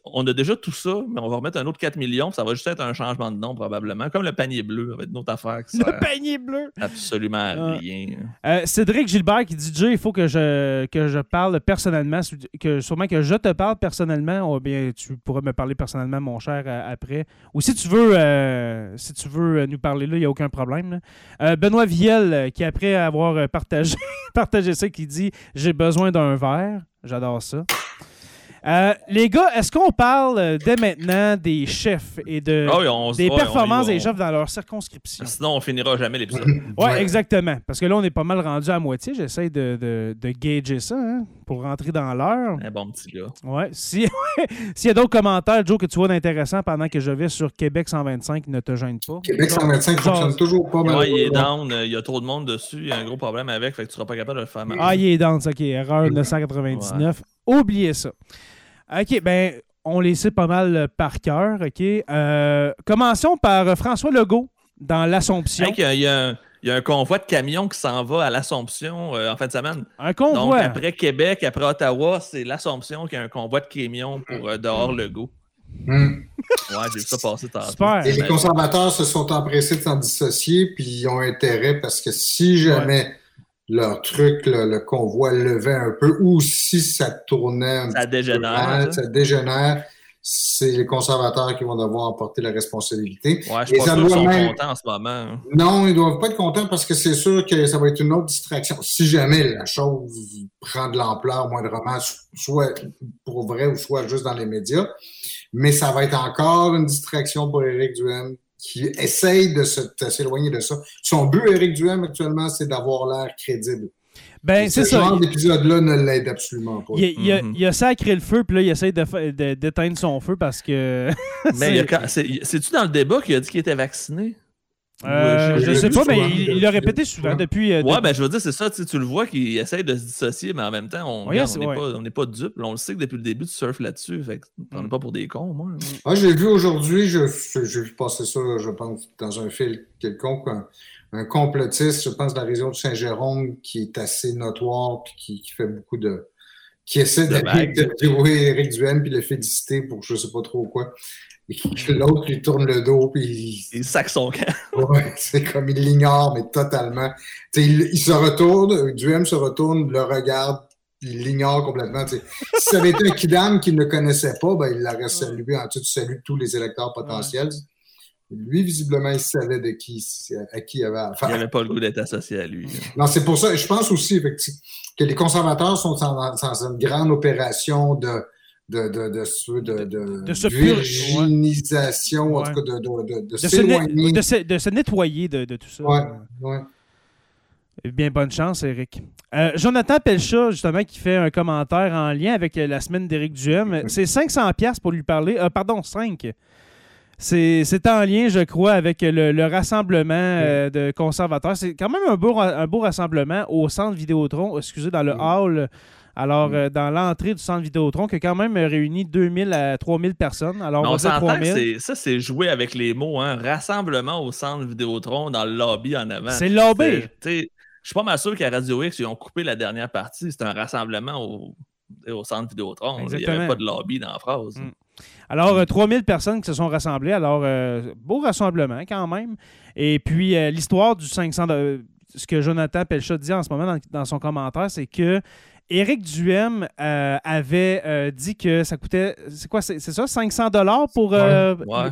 on a déjà tout ça, mais on va remettre un autre 4 millions, ça va juste être un changement de nom probablement, comme le panier bleu avec une autre affaire. le panier bleu! Absolument ah. rien. Euh, Cédric Gilbert qui dit Jay, il faut que je, que je parle personnellement, que sûrement que je te parle personnellement, ou bien tu pourras me parler personnellement, mon cher, euh, après. Ou si tu veux, euh, si tu veux nous parler là, il n'y a aucun problème. Benoît Viel, qui après avoir partagé, [laughs] partagé ça, qui dit J'ai besoin d'un verre. J'adore ça. Euh, les gars, est-ce qu'on parle euh, dès maintenant des chefs et de, ah des performances des chefs dans leur circonscription? Sinon, on finira jamais l'épisode. oui, exactement. Parce que là, on est pas mal rendu à moitié. J'essaie de, de, de, gager ça hein, pour rentrer dans l'heure. Un bon petit gars. Ouais. [laughs] S'il y a d'autres commentaires, Joe, que tu vois d'intéressant pendant que je vais sur Québec 125, ne te gêne pas. Québec 125 fonctionne toujours pas mal. Ouais, il est down. Il y a trop de monde dessus. Il y a un gros problème avec. Fait que tu seras pas capable de le faire. Ah, il est down. OK. Erreur 999. Oubliez ça. OK, ben, on les sait pas mal euh, par cœur, OK? Euh, commençons par euh, François Legault dans l'Assomption. il, y a, il y a un convoi de camions qui s'en va à l'Assomption euh, en fin de semaine. Un convoi. Donc, après Québec, après Ottawa, c'est l'Assomption qui a un convoi de camions pour euh, dehors le goût. Hmm. Ouais, j'ai vu ça passer tantôt. Et les conservateurs se sont empressés de s'en dissocier, puis ils ont intérêt parce que si jamais leur truc, le, convoi levait un peu, ou si ça tournait ça dégénère, ça dégénère, c'est les conservateurs qui vont devoir porter la responsabilité. Ouais, je pense qu'ils sont contents en ce moment. Hein. Non, ils ne doivent pas être contents parce que c'est sûr que ça va être une autre distraction. Si jamais la chose prend de l'ampleur moindrement, soit pour vrai ou soit juste dans les médias, mais ça va être encore une distraction pour Éric Duhem qui essaye de s'éloigner de ça. Son but, Éric Duhem, actuellement, c'est d'avoir l'air crédible. Ben, c'est ça. Ce genre d'épisode-là ne l'aide absolument pas. Il, a, mm-hmm. sacré le feu, puis là, il essaie d'éteindre son feu parce que. Mais [laughs] c'est-tu dans le débat qu'il a dit qu'il était vacciné? Euh, je, sais pas, mais il l'a répété souvent depuis. Euh, ouais, ben je veux dire, c'est ça, tu le vois qu'il essaie de se dissocier, mais en même temps, on n'est pas, dupe. On le sait que depuis le début, tu surfes là-dessus. Fait on n'est mm. pas pour des cons, moi. Ah, j'ai vu aujourd'hui, j'ai vu passer ça, je pense, dans un film quelconque, un complotiste, je pense, de la région de Saint-Jérôme, qui est assez notoire puis qui, fait beaucoup de. qui essaie de, de, Eric Duhem puis le féliciter pour je sais pas trop quoi. Et [laughs] l'autre lui tourne le dos puis il, sac son camp. [laughs] ouais, c'est comme il l'ignore, mais totalement. Il, il, se retourne, Duhem se retourne, le regarde, il l'ignore complètement. si ça avait été un Kidam qu'il ne connaissait pas, ben, il l'aurait salué en tout salut tous les électeurs potentiels. Lui, visiblement, il savait de qui, à qui il avait affaire. Il n'avait pas le goût d'être associé à lui. Non, c'est pour ça. Je pense aussi, effectivement, que les conservateurs sont dans, une grande opération de, de, de, de, de, de, de virginisation, en tout cas, de, de, de, s'éloigner. De, se, de se nettoyer de, de tout ça. Ouais, ouais. Eh bien, bonne chance, Eric. Euh, Jonathan Pelcha, justement, qui fait un commentaire en lien avec la semaine d'Éric Duhem. C'est 500$ pour lui parler. Euh, pardon, 5. C'est en lien, je crois, avec le, rassemblement euh, de conservateurs. C'est quand même un beau, un beau rassemblement au centre Vidéotron, excusez, dans le hall. Alors, euh, dans l'entrée du centre Vidéotron, qui a quand même réuni 2000 à 3000 personnes. Alors, on, ça, c'est jouer avec les mots. Hein? Rassemblement au centre Vidéotron, dans le lobby en avant. C'est le lobby. Je suis pas mal sûr qu'à Radio X, ils ont coupé la dernière partie. C'est un rassemblement au, au centre Vidéotron. Il n'y avait pas de lobby dans la phrase. Mm. Alors, 3000 euh, personnes qui se sont rassemblées. Alors, euh, beau rassemblement quand même. Et puis, euh, l'histoire du 500... De, ce que Jonathan Pelchat dit en ce moment dans, son commentaire, c'est que Éric Duhem avait dit que ça coûtait, c'est quoi, c'est, ça, 500 dollars pour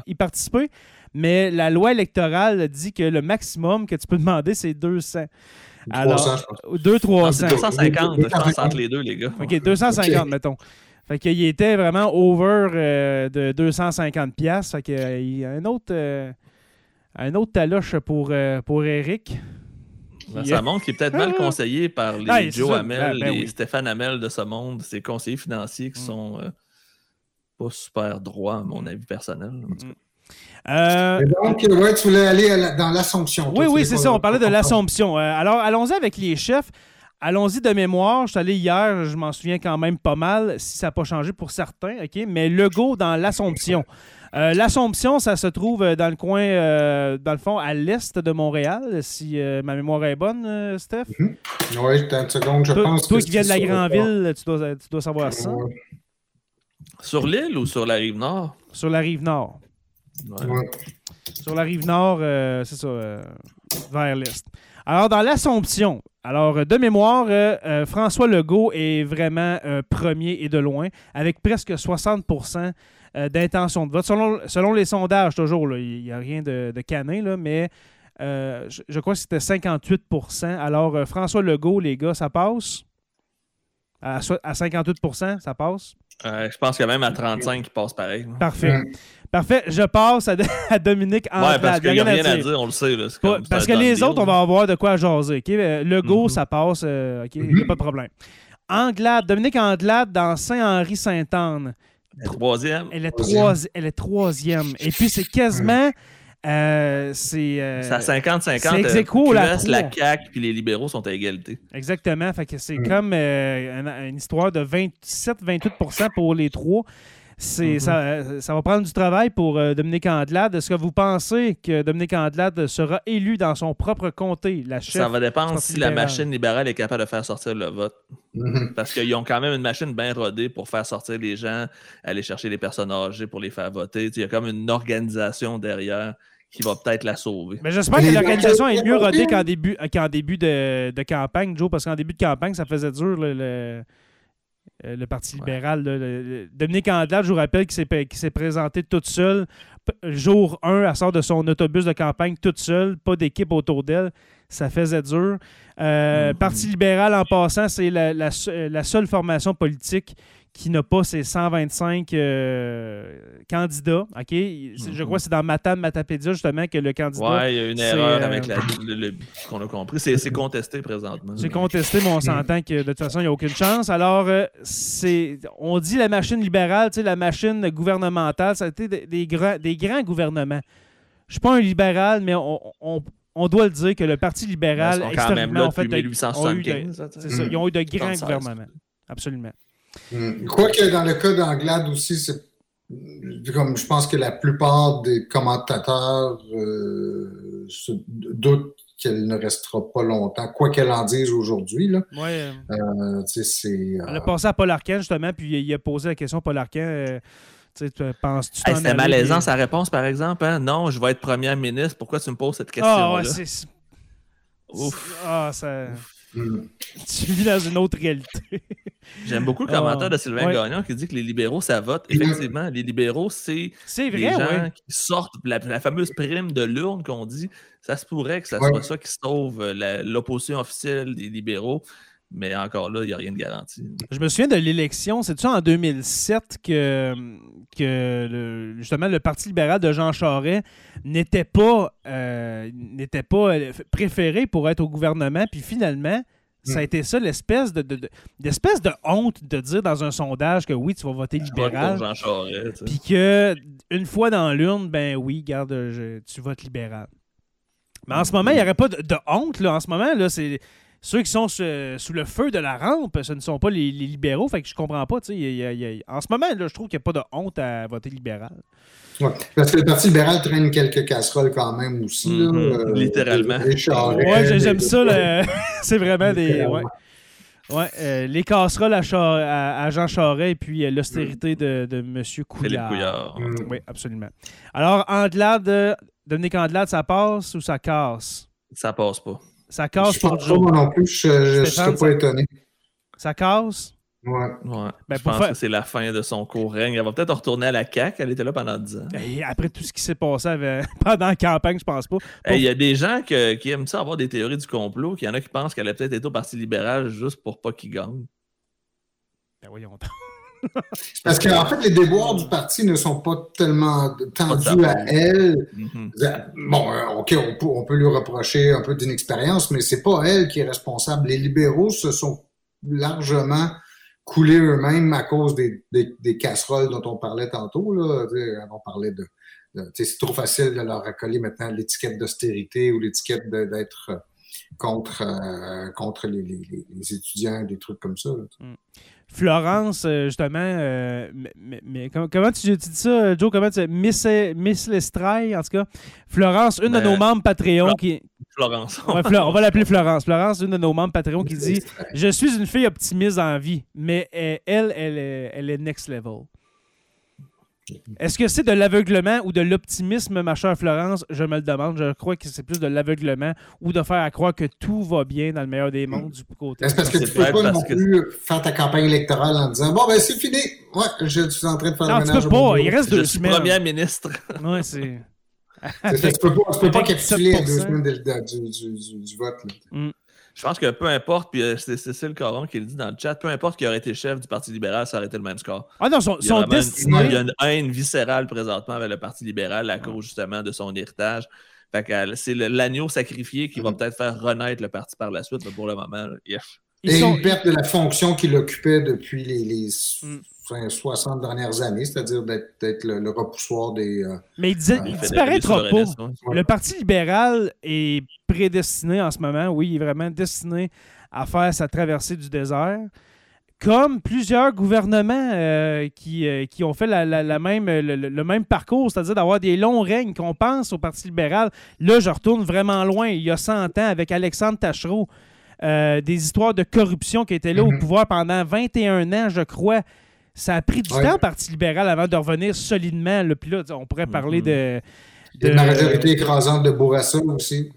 y participer, mais la loi électorale dit que le maximum que tu peux demander, c'est 200. Alors, 2 300. 250, je pense, entre les deux, les gars. OK, 250, mettons. Fait qu'il était vraiment over euh, de 250 pièces. Fait qu'il euh, y a un autre, euh, un autre taloche pour, pour Eric. Ben, ça montre qu'il est peut-être mal ah! conseillé par les Joe Hamel, ben, ben les Stéphane Hamel de ce monde, ces conseillers financiers qui mm. sont pas super droits, à mon avis personnel. donc, ouais, tu voulais aller dans l'Assomption. Oui, oui, c'est ça. On parlait de l'Assomption. alors, allons-y avec les chefs. Allons-y de mémoire. Je suis allé hier, je m'en souviens quand même pas mal, si ça n'a pas changé pour certains, OK? Mais Legault dans l'Assomption. Euh, L'Assomption, ça se trouve dans le coin, euh, dans le fond, à l'est de Montréal, si euh, ma mémoire est bonne, Steph? Mhm. Oui, une seconde, je pense. Toi qui viens de la Grandville, tu dois, tu dois savoir ça. Sur l'île ou sur la rive nord? Sur la rive nord. Sur la rive nord, c'est ça, vers l'est. Alors, dans l'Assomption, alors, de mémoire, euh, euh, François Legault est vraiment premier et de loin, avec presque 60 euh, d'intention de vote. Selon, les sondages, toujours, il n'y a rien de, de canin, là, mais je, crois que c'était 58% Alors, François Legault, les gars, ça passe? À, à 58% ça passe? je pense que même à 35, il passe pareil. Parfait. Parfait. Je passe à, [laughs] Dominique Anglade. Ouais, parce qu'il n'y a rien à dire. on le sait. parce que les autres, on va avoir de quoi jaser. Euh, le go, mm-hmm. ça passe. Euh, il n'y a pas de problème. Anglade, Dominique Anglade dans Saint-Henri-Sainte-Anne. Troisième. Elle est, troisième. elle est troisième. Et puis, c'est quasiment. Euh, c'est euh, à 50-50. C'est ex aequo, la, la CAQ puis les libéraux sont à égalité. Exactement. Fait que c'est mm. comme une, une, histoire de 27-28% pour les trois. C'est, mm-hmm. ça, va prendre du travail pour euh, Dominique Andelade. Est-ce que vous pensez que Dominique Andelade sera élu dans son propre comté, la chef Ça va dépendre si la machine libérale est capable de faire sortir le vote. Mm-hmm. Parce qu'ils ont quand même une machine bien rodée pour faire sortir les gens, aller chercher les personnes âgées pour les faire voter. Il y a comme une organisation derrière qui va peut-être la sauver. Mais j'espère que l'organisation est mieux rodée qu'en début, qu'en début de, de, campagne, Joe, parce qu'en début de campagne, ça faisait dur le euh, le Parti libéral. Dominique Andelade, je vous rappelle qu'il s'est présenté toute seule. Jour 1, elle sort de son autobus de campagne toute seule, pas d'équipe autour d'elle. Ça faisait dur. Euh, mm-hmm. Parti libéral, en passant, c'est la, la, seule formation politique qui n'a pas ses 125 euh, candidats. OK? Je crois que c'est dans Matam Matapédia, justement, que le candidat. Oui, il y a une erreur avec euh, le, qu'on a compris. C'est contesté présentement. C'est contesté, mais on s'entend que de toute façon, il n'y a aucune chance. Alors, euh, c'est on dit la machine libérale, la machine gouvernementale, ça a été des, des, grands, des grands gouvernements. Je ne suis pas un libéral, mais on, doit le dire que le Parti libéral, là depuis 1875. ils ont eu de grands gouvernements. Absolument. Hmm. Quoique dans le cas d'Anglade aussi, c'est comme je pense que la plupart des commentateurs euh, se doutent qu'elle ne restera pas longtemps, quoi qu'elle en dise aujourd'hui. Là. Ouais. Euh, c'est, Elle a passé à Paul Arcand, justement, puis il a posé la question à Paul Arcand. Euh, penses-tu C'était malaisant sa réponse, par exemple. Hein? Non, je vais être premier ministre. Pourquoi tu me poses cette question-là? Ah, ouais, c'est... Ouf. Ah, ça... Tu vis dans une autre réalité. [laughs] J'aime beaucoup le commentaire de Sylvain Gagnon qui dit que les libéraux, ça vote. Effectivement, les libéraux, c'est les gens qui sortent la, fameuse prime de l'urne qu'on dit. Ça se pourrait que ça soit ça qui sauve l'opposition officielle des libéraux. Mais encore là, il n'y a rien de garanti. Je me souviens de l'élection, c'est-tu en 2007 que, que justement le Parti libéral de Jean Charest n'était pas, euh, n'était pas préféré pour être au gouvernement, puis finalement, ça a mm. été ça l'espèce de, de, de, honte de dire dans un sondage que oui, tu vas voter libéral. Puis que une fois dans l'urne, ben oui, garde, tu votes libéral. Mais en ce moment, il n'y aurait pas de, honte. Là. En ce moment, là, c'est ceux qui sont sous le feu de la rampe, ce ne sont pas les, libéraux. Fait que je comprends pas. en ce moment, là, je trouve qu'il n'y a pas de honte à voter libéral. Ouais, parce que le Parti libéral traîne quelques casseroles quand même aussi. Mm-hmm. Euh, littéralement. Oui, j'aime ça. [laughs] C'est vraiment des. Ouais. Ouais, euh, les casseroles à, Jean Charest et puis euh, l'austérité de, de M. Couillard. Couillard. Mm. Oui, absolument. Alors, Andelade, Dominique Andelade, ça passe ou ça casse? Ça passe pas. Ça casse pour Joe. Moi non plus, je ne serais pas étonné. Ça casse? Ouais. ouais. Ben, je pense que c'est la fin de son court règne. Elle va peut-être retourner à la CAQ. Elle était là pendant 10 ans. Et après tout ce qui s'est passé [laughs] pendant la campagne, je pense pas. Il y a des gens qui aiment ça avoir des théories du complot. Il y en a qui pensent qu'elle a peut-être été au Parti libéral juste pour pas qu'il gagne. Ben voyons. Parce qu'en fait, les déboires du parti ne sont pas tellement tendus à elle. Mm-hmm. Bon, euh, OK, on peut, on peut, lui reprocher un peu d'inexpérience, mais c'est pas elle qui est responsable. Les libéraux se sont largement coulés eux-mêmes à cause des, des, casseroles dont on parlait tantôt. Là. On parlait de. c'est trop facile de leur accoler maintenant l'étiquette d'austérité ou l'étiquette d'être euh, contre, euh, contre les, les, les, étudiants, des trucs comme ça. Mm. Florence, euh, justement, euh, mais, comment, tu, dis ça, Joe? Comment tu Miss, Miss Lestraille, en tout cas. Florence, une de nos membres Patreon qui. Florence. on va [laughs] l'appeler Florence. Florence, une de nos membres Patreon qui dit Je suis une fille optimiste en vie, mais elle, elle, elle est next level. Est-ce que c'est de l'aveuglement ou de l'optimisme, ma chère Florence? Je me le demande. Je crois que c'est plus de l'aveuglement ou de faire croire que tout va bien dans le meilleur des mondes du côté. Est-ce parce que tu peux pas non plus faire ta campagne électorale en disant Bon, ben c'est fini. Ouais, je suis en train de faire non, le ménage. Tu peux pas. Il reste deux semaines. Premier ministre. [laughs] Oui, c'est. tu peux pas, tu peux pas capituler à deux semaines du, vote. Mm. Je pense que peu importe, puis euh, c'est Cécile Caron qui le dit dans le chat, peu importe qui aurait été chef du Parti libéral, ça aurait été le même score. Ah non, son, son destiné... il y a une haine viscérale présentement avec le Parti libéral à cause justement de son héritage. c'est l'agneau sacrifié qui va mm-hmm. peut-être faire renaître le parti par la suite, mais pour le moment, Et une perte de la fonction qu'il occupait depuis les, 60 mm. dernières années, c'est-à-dire d'être le, repoussoir des. Euh, mais il, il disparaîtra pas. Le Parti libéral est prédestiné en ce moment, oui, il est vraiment destiné à faire sa traversée du désert. comme plusieurs gouvernements euh, qui, euh, qui, ont fait la, même, le, même parcours, c'est-à-dire d'avoir des longs règnes, qu'on pense au Parti libéral. Là, je retourne vraiment loin, il y a 100 ans, avec Alexandre Tachereau, euh, des histoires de corruption qui étaient là au mhm. pouvoir pendant 21 ans, je crois. Ça a pris du temps au Parti libéral avant de revenir solidement. Puis là, on pourrait parler mhm. de, de... La majorité écrasante de Bourassa aussi.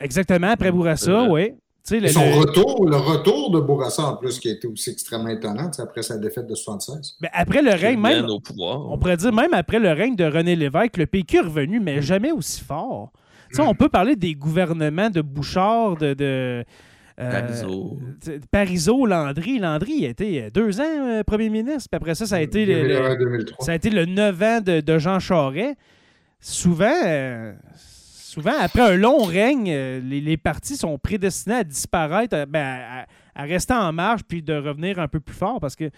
Exactement, après Bourassa, oui. Son retour, le retour de Bourassa en plus, qui a été aussi extrêmement étonnant après sa défaite de 76. Mais après le règne, même, on pourrait dire même après le règne de René Lévesque, le PQ est revenu, mais jamais aussi fort. On peut parler des gouvernements de Bouchard, de, de euh, Parizeau. Landry. Landry il a été deux ans euh, premier ministre. Puis après ça, ça a été, le, ça a été le 9 ans de, Jean Charest. Souvent, euh, souvent, après un long règne, euh, les, partis sont prédestinés à disparaître, euh, ben, à, rester en marge puis de revenir un peu plus fort parce que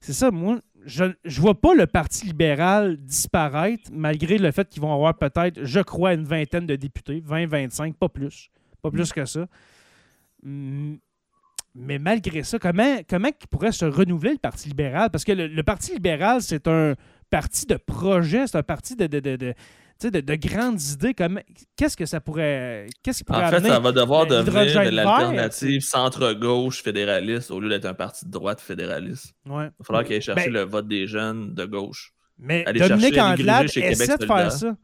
c'est ça, moi, je ne vois pas le Parti libéral disparaître malgré le fait qu'ils vont avoir peut-être, je crois, une vingtaine de députés, 20, 25, pas plus. Pas plus que ça. Mais malgré ça, comment, comment il pourrait se renouveler le Parti libéral? Parce que le, Parti libéral, c'est un parti de projet, c'est un parti de, de, grandes idées. Comme, qu'est-ce que ça pourrait. Qu'est-ce En fait, ça va devoir devenir de l'alternative centre-gauche fédéraliste au lieu d'être un parti de droite fédéraliste. Il va falloir qu'il aille chercher ben le vote des jeunes de gauche. Mais Aller Dominique Andelade essaie de faire ça.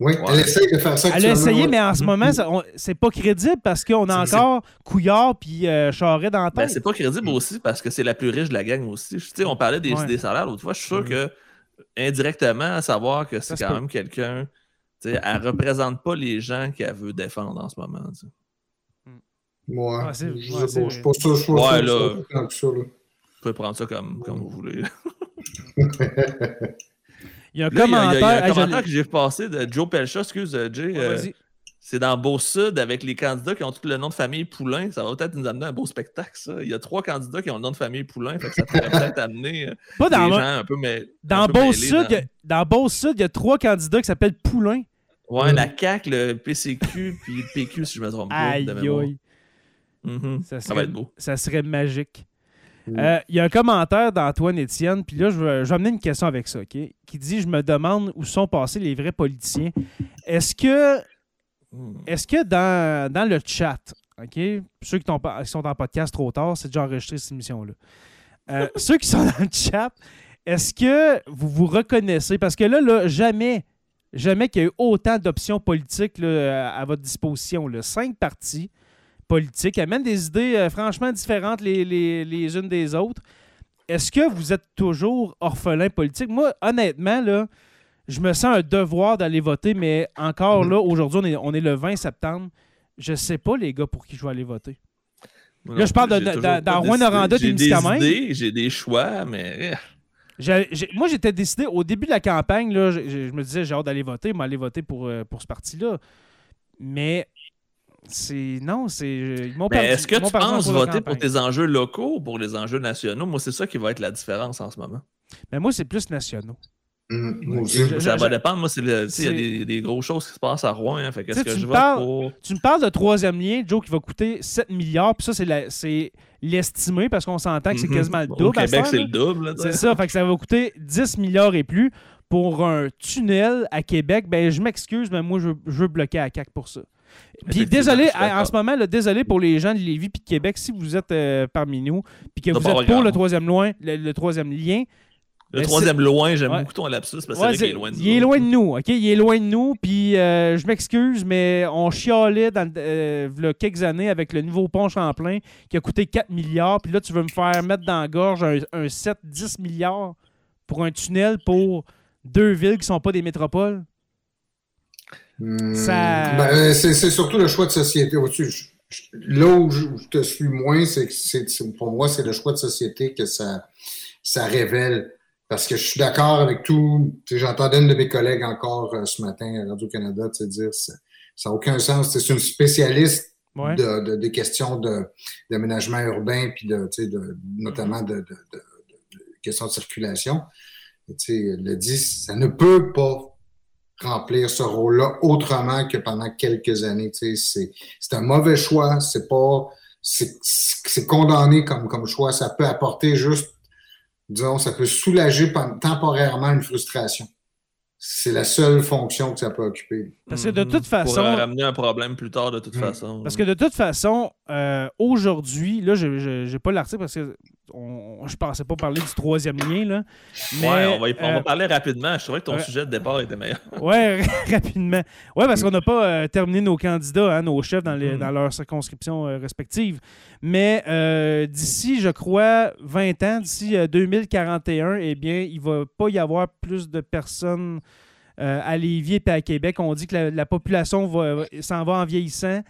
Oui, elle essaie de faire ça. Elle a essayé, mais en ce moment, c'est pas crédible parce qu'on a encore Couillard puis euh, Charret dans la ben, tête. c'est pas crédible aussi parce que c'est la plus riche de la gang aussi. on parlait des, des salaires l'autre fois. Je suis sûr mm-hmm. que indirectement à savoir que c'est quand même quelqu'un. Elle ne représente pas les gens qu'elle veut défendre en ce moment. Moi, ouais, je ne suis pas sûr. Je ouais, là, Vous pouvez prendre ça comme, comme vous voulez. [laughs] [laughs] il y a un commentaire, il y a, un commentaire que j'ai passé de Joe Pelcha, excuse, Jay. Euh, c'est dans Beau-Sud avec les candidats qui ont tout le nom de famille Poulain. Ça va peut-être nous amener un beau spectacle, ça. Il y a trois candidats qui ont le nom de famille Poulain. Fait que ça pourrait [laughs] peut-être amener euh, Pas dans des gens un peu mais Dans Beau-Sud, dans... Beau-Sud, il y a trois candidats qui s'appellent Poulain. Ouais, la CAQ, le PCQ, puis le PQ, si je me trompe pas. Aïe, aïe. Mm-hmm. ça, va être beau. Ça serait magique. Euh, il y a un commentaire d'Antoine Étienne, puis là, je vais, je vais, amener une question avec ça, OK? Qui dit Je me demande où sont passés les vrais politiciens. Est-ce que. Est-ce que dans, le chat, OK, ceux qui, sont en podcast trop tard, c'est déjà enregistré cette émission-là. Euh, [laughs] ceux qui sont dans le chat, est-ce que vous vous reconnaissez? Parce que là, là jamais, jamais qu'il y a eu autant d'options politiques à votre disposition. Cinq partis politiques amènent des idées euh, franchement différentes les, les, unes des autres. Est-ce que vous êtes toujours orphelin politique? Moi, honnêtement, là, je me sens un devoir d'aller voter, mais encore mhm. là, aujourd'hui, on est, le 20 septembre. Je sais pas, les gars, pour qui je vais aller voter. là, je parle dans Rouen-Noranda J'ai des idées, j'ai des choix, mais... moi, j'étais décidé, au début de la campagne, là, je, me disais, j'ai hâte d'aller voter, mais aller voter pour, euh, pour ce parti-là. Mais c'est non, c'est Est-ce que tu penses voter pour tes enjeux locaux ou pour les enjeux nationaux? Moi, c'est ça qui va être la différence en ce moment. Mais moi, c'est plus nationaux. Mmh, ça va dépendre. Moi, il y a des, des, grosses choses qui se passent à Rouen. Hein, fait que, que tu, me parles, tu me parles de troisième lien, Joe, qui va coûter 7 milliards. Puis ça, c'est l'estimé parce qu'on s'entend que c'est mmh quasiment le double. Au Québec, c'est le double. C'est ça. Fait que ça va coûter 10 milliards et plus. Pour un tunnel à Québec, ben je m'excuse, mais moi, je, je, veux bloquer à CAC pour ça. Puis désolé, en ce moment, désolé pour les gens de Lévis et de Québec, si vous êtes euh, parmi nous, puis que vous êtes pour le troisième, loin, le troisième lien, le troisième loin, j'aime beaucoup ton lapsus parce que c'est est loin de nous. Il est loin de nous, OK? Il est loin de nous, puis euh, je m'excuse, mais on chialait dans euh, il y a quelques années avec le nouveau pont Champlain qui a coûté 4 milliards, puis là, tu veux me faire mettre dans la gorge un, 7-10 milliards pour un tunnel pour deux villes qui ne sont pas des métropoles? Hmm, ça... Ben, c'est surtout le choix de société. Là où je, te suis moins, c'est pour moi, c'est le choix de société que ça, ça révèle. Parce que je suis d'accord avec tout. J'entendais une de mes collègues encore euh, ce matin à Radio-Canada dire ça n'a aucun sens. C'est une spécialiste de, des questions d'aménagement urbain, puis de, notamment de, questions de circulation. Elle a dit ça ne peut pas remplir ce rôle-là autrement que pendant quelques années. C'est un mauvais choix. C'est pas c'est condamné comme, comme choix. Ça peut apporter juste, disons, ça peut soulager temporairement une frustration. C'est la seule fonction que ça peut occuper. Parce que de toute façon. Pour ramener un problème plus tard, de toute mm. façon. Parce que de toute façon, euh, aujourd'hui, là, je n'ai pas l'article parce que on, je pensais pas parler du troisième lien. Là, mais, ouais, on va, on va euh, parler rapidement. Je trouvais que ton sujet de départ était meilleur. [laughs] ouais, [laughs] rapidement. Ouais, parce qu'on n'a pas euh, terminé nos candidats, hein, nos chefs dans, les, mm. dans leurs circonscriptions respectives. Mais d'ici, je crois, 20 ans, d'ici 2041, eh bien, il va pas y avoir plus de personnes euh, à Lévis et à Québec. On dit que la, population s'en va en vieillissant.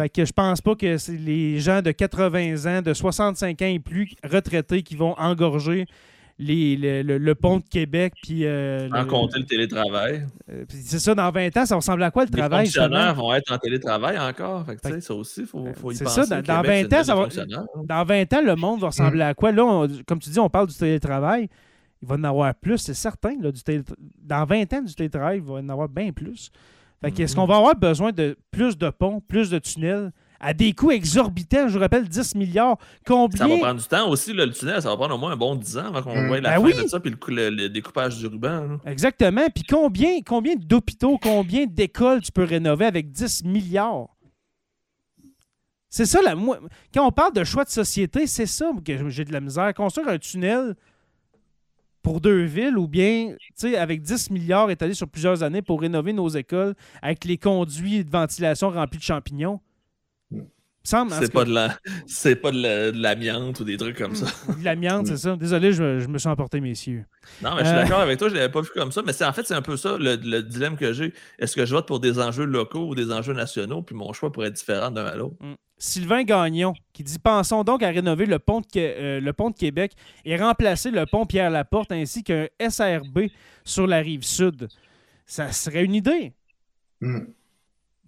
Fait que je pense pas que c'est les gens de 80 ans, de 65 ans et plus retraités qui vont engorger le, pont de Québec. Puis, euh, en compter le télétravail. Euh, c'est ça, dans 20 ans, ça ressemble à quoi le travail? Les fonctionnaires vont être en télétravail encore. Fait ça aussi, il faut, faut, y penser. C'est ça, dans, 20 ans, ça va, dans 20 ans, le monde va ressembler à quoi? Là, comme tu dis, on parle du télétravail il va en avoir plus, c'est certain. Là, du Dans 20 ans du télétravail, il va en avoir bien plus. Fait Est-ce qu'on va avoir besoin de plus de ponts, plus de tunnels? À des coûts exorbitants, je vous rappelle 10 milliards. Combien... Ça va prendre du temps aussi, le tunnel, ça va prendre au moins un bon 10 ans avant qu'on mm. voit la ben fin de ça, puis le, découpage du ruban. Exactement. Puis combien, combien d'hôpitaux, combien d'écoles tu peux rénover avec 10 milliards? C'est ça, la, quand on parle de choix de société, c'est ça que j'ai de la misère. Construire un tunnel pour deux villes ou bien avec 10 milliards étalés sur plusieurs années pour rénover nos écoles avec les conduits de ventilation remplis de champignons? C'est pas, de la, c'est pas de l'amiante ou des trucs comme ça. [laughs] De l'amiante, c'est ça. Désolé, je, me suis emporté, messieurs. Non, mais je suis euh, d'accord avec toi, je l'avais pas vu comme ça. Mais c'est en fait, c'est un peu ça le, dilemme que j'ai. Est-ce que je vote pour des enjeux locaux ou des enjeux nationaux? Puis mon choix pourrait être différent d'un à l'autre. Mm. Sylvain Gagnon, qui dit Pensons donc à rénover le pont de, euh, le pont de Québec et remplacer le pont Pierre-Laporte ainsi qu'un SRB sur la rive sud. Ça serait une idée. Mm.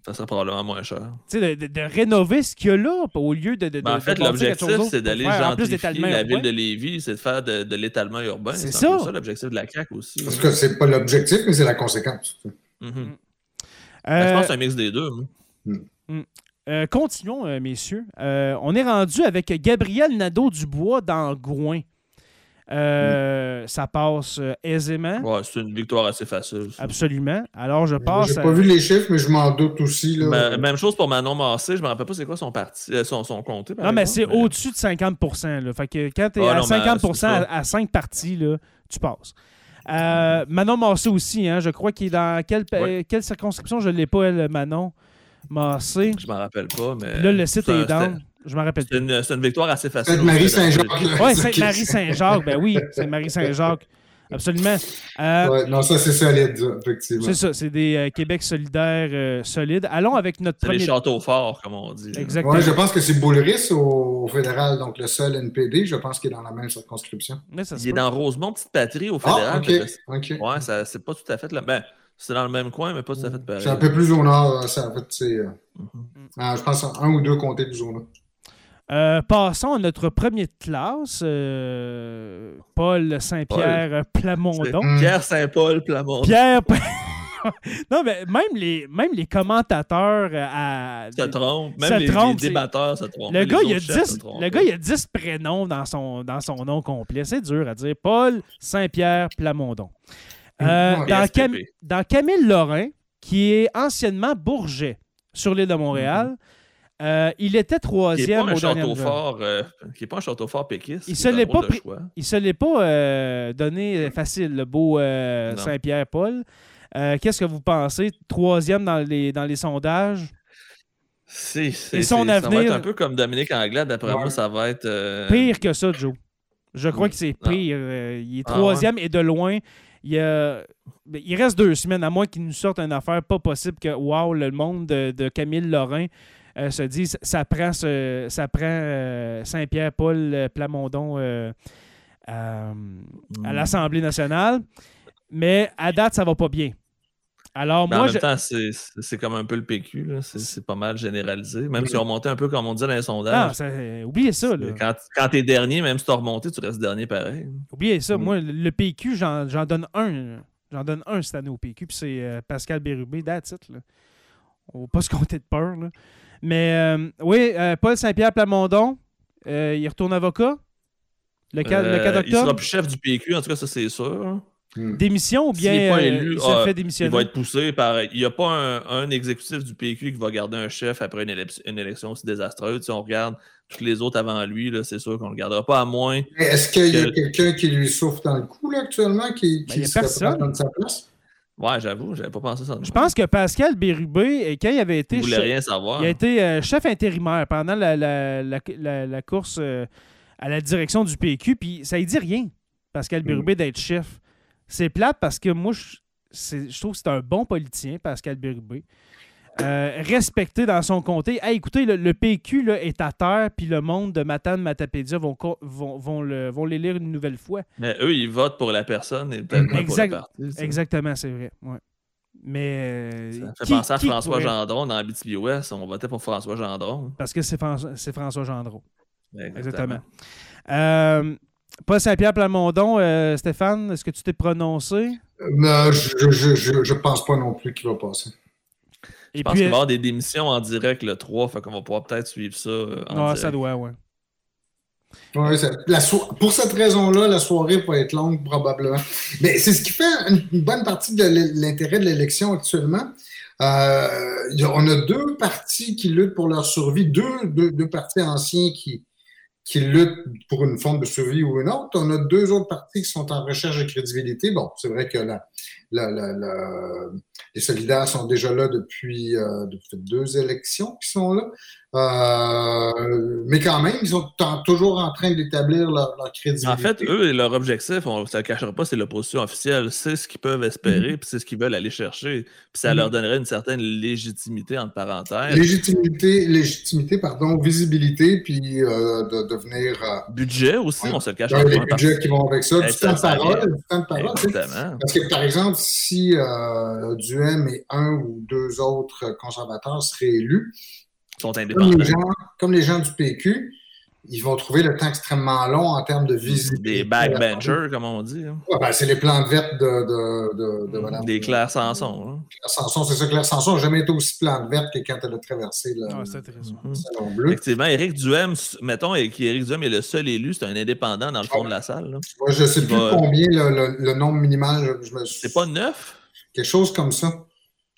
Ça serait probablement moins cher. Tu sais, de, rénover ce qu'il y a là, au lieu de. de ben, en fait, l'objectif, c'est d'aller gentrifier la ville de Lévis, c'est de faire de, l'étalement urbain. C'est ça. ça l'objectif de la CAQ aussi. Parce que c'est pas l'objectif, mais c'est la conséquence. Mm-hmm. Mm. Ben, je pense que c'est un mix des deux. Mm. Euh, continuons, euh, messieurs. Euh, on est rendu avec Gabriel Nadeau-Dubois dans Gouin. Euh, ça passe aisément. Ouais, c'est une victoire assez facile. Absolument. Alors, je passe. J'ai pas vu les chiffres, mais je m'en doute aussi. Là. même chose pour Manon Massé. Je me rappelle pas c'est quoi son parti, son, son comté. non, mais c'est au-dessus de 50 là. Fait que quand tu es à 50% à, 5 parties, là, tu passes. Manon Massé aussi, hein, je crois qu'il est dans quelle, quelle circonscription? Je ne l'ai pas, elle, Manon Massé. Je m'en rappelle pas, mais. Là, le site est down. Je m'en rappelle. C'est une, une, victoire assez facile. Sainte-Marie-Saint-Jacques. [laughs] Oui, [laughs] Sainte-Marie-Saint-Jacques, ben oui, Sainte-Marie-Saint-Jacques. Absolument. Euh, non, ça, c'est solide, effectivement. C'est ça, c'est des euh, Québec solidaires euh, solides. Allons avec notre premier. des châteaux forts, comme on dit. Exactement. Ouais, je pense que c'est Boulris au, fédéral, donc le seul NPD. Je pense qu'il est dans la même circonscription. il est dans Rosemont, petite patrie, au fédéral. Ah, ok. Ouais, ça, c'est pas tout à fait là. Ben, c'est dans le même coin, mais pas tout à fait pareil. C'est un peu plus au nord. Ça, en fait, c'est, mm-hmm. je pense un ou deux comtés plus au nord. Euh, passons à notre premier de classe, euh, Paul Saint-Pierre Plamondon. Pierre Saint-Paul Plamondon. Pierre. [laughs] non, mais même les, même les commentateurs euh, à, se trompent. Même les, débatteurs se trompent. Le gars, il a 10, le gars, il a 10 prénoms dans son, dans son nom complet. C'est dur à dire. Paul Saint-Pierre Plamondon. Dans, dans, Camille Lorrain, qui est anciennement Bourget sur l'île de Montréal, mm-hmm. Euh, il était troisième au dernier fort, euh, Qui n'est pas un château fort péquiste. Il ne pas, il se l'est pas euh, donné facile, le beau Saint-Pierre-Paul. Qu'est-ce que vous pensez? Troisième dans les, dans les sondages? C'est, son avenir. Ça va être un peu comme Dominique Anglade. D'après moi, ça va être. Pire que ça, Joe. Je crois que c'est pire. il est ah troisième et de loin. Il, il, reste deux semaines, à moins qu'il nous sorte une affaire pas possible que, wow, le monde de, de Camille Lorrain euh, se disent ça prend, ça prend euh, Saint-Pierre-Paul euh, Plamondon à hmm. l'Assemblée nationale. Mais à date, ça va pas bien. Alors, moi, en même temps, c'est comme un peu le PQ. C'est pas mal généralisé. Même si on remontait un peu comme on dit dans les sondages. Ah, oubliez ça. Quand, quand tu es dernier, même si tu as remonté, tu restes dernier pareil. Oubliez ça. Hmm. Moi, le PQ, j'en donne un. J'en donne un cette année au PQ, puis c'est Pascal Bérubé, that's it. Là. On va pas se compter de peur. Là. Mais oui, Paul Saint-Pierre Plamondon, il retourne avocat le 4, le 4 octobre. Il sera plus chef du PQ, en tout cas, ça c'est sûr. Hmm. Démission ou bien pas élu, ah, fait démissionner? Il va être poussé par. Il n'y a pas un, exécutif du PQ qui va garder un chef après une, élection aussi désastreuse. Si on regarde tous les autres avant lui, c'est sûr qu'on ne le gardera pas à moins. Est-ce qu'il y a quelqu'un qui lui souffre dans le cou là, actuellement qui, ben, qui se personne. sa place? Ouais, j'avoue, j'avais pas pensé ça. Je pense que Pascal Bérubé, quand il avait été. Il rien savoir. Il a été euh, chef intérimaire pendant la, la, course euh, à la direction du PQ, puis ça ne dit rien, Pascal mm. Bérubé, d'être chef. C'est plate parce que moi, je, je trouve que c'est un bon politicien, Pascal Bérubé. Euh, respecté dans son comté. écoutez, le, PQ là, est à terre, puis le monde de Matane Matapédia vont, vont, vont, le, vont les lire une nouvelle fois. Mais eux, ils votent pour la personne et peut-être pour le parti. Exactement, c'est vrai. Ouais. Mais. Ça fait penser à François Gendron dans BTB-Ouest. On votait pour François Gendron. Parce que c'est François Gendron. Exactement. Euh, Paul Saint-Pierre Plamondon, euh, Stéphane, est-ce que tu t'es prononcé? Non, je, je, je, pense pas non plus qu'il va passer. Je pense qu'il va y avoir des démissions en direct le 3, fait qu'on va pouvoir peut-être suivre ça. Euh, en ça doit, ouais. pour cette raison-là, la soirée va être longue probablement. Mais c'est ce qui fait une bonne partie de l'intérêt de l'élection actuellement. Euh, on a deux partis qui luttent pour leur survie, deux, deux, deux partis anciens qui, qui luttent pour une forme de survie ou une autre. On a deux autres partis qui sont en recherche de crédibilité. Bon, c'est vrai que la, les solidaires sont déjà là depuis, euh, depuis deux élections qui sont là. Euh, mais quand même, ils sont toujours en train d'établir leur, crédibilité. En fait, eux, leur objectif, on ne se le cachera pas, c'est l'opposition officielle. C'est ce qu'ils peuvent espérer, mm-hmm. puis c'est ce qu'ils veulent aller chercher. Puis ça leur mm-hmm. donnerait une certaine légitimité, entre parenthèses. Légitimité, légitimité pardon, visibilité, puis euh, de devenir... Budget aussi, on se le cachera pas. Les budgets qui vont avec ça, du temps de parole. Du temps de parole Parce que, par exemple, si euh, Duhem et un ou deux autres conservateurs seraient élus, comme les, gens, du PQ, ils vont trouver le temps extrêmement long en termes de visite. Des backbenchers, comme on dit. Hein. ben, c'est les plantes vertes de, de, Madame. Des Claire Sanson. Hein. Claire Sanson, c'est ça. Claire Sanson n'a jamais été aussi plante verte que quand elle a traversé le, ah, le salon bleu. Effectivement, Éric Duhem, mettons qu'Éric Duhem est le seul élu, c'est un indépendant dans le fond de la salle. Moi, je ne sais plus combien le, nombre minimal. C'est pas neuf? Quelque chose comme ça.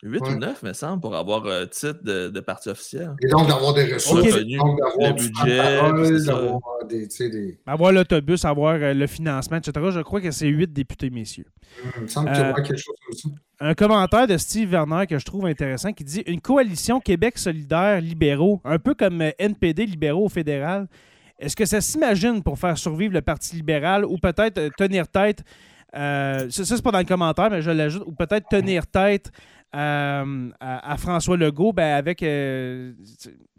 8 ou 9, me semble, pour avoir un titre de, de parti officiel. Et donc d'avoir des ressources, donc d'avoir le budget, d'avoir des, des... Avoir l'autobus, avoir euh, le financement, etc. Je crois que c'est 8 députés, messieurs. Hum, il me semble qu'il y a euh, quelque chose comme ça. Un commentaire de Steve Werner que je trouve intéressant qui dit Une coalition Québec solidaire libéraux, un peu comme euh, NPD libéraux au fédéral, est-ce que ça s'imagine pour faire survivre le Parti libéral ou peut-être tenir tête ça, c'est pas dans le commentaire, mais je l'ajoute, ou peut-être tenir tête euh, à, François Legault, ben avec. Euh,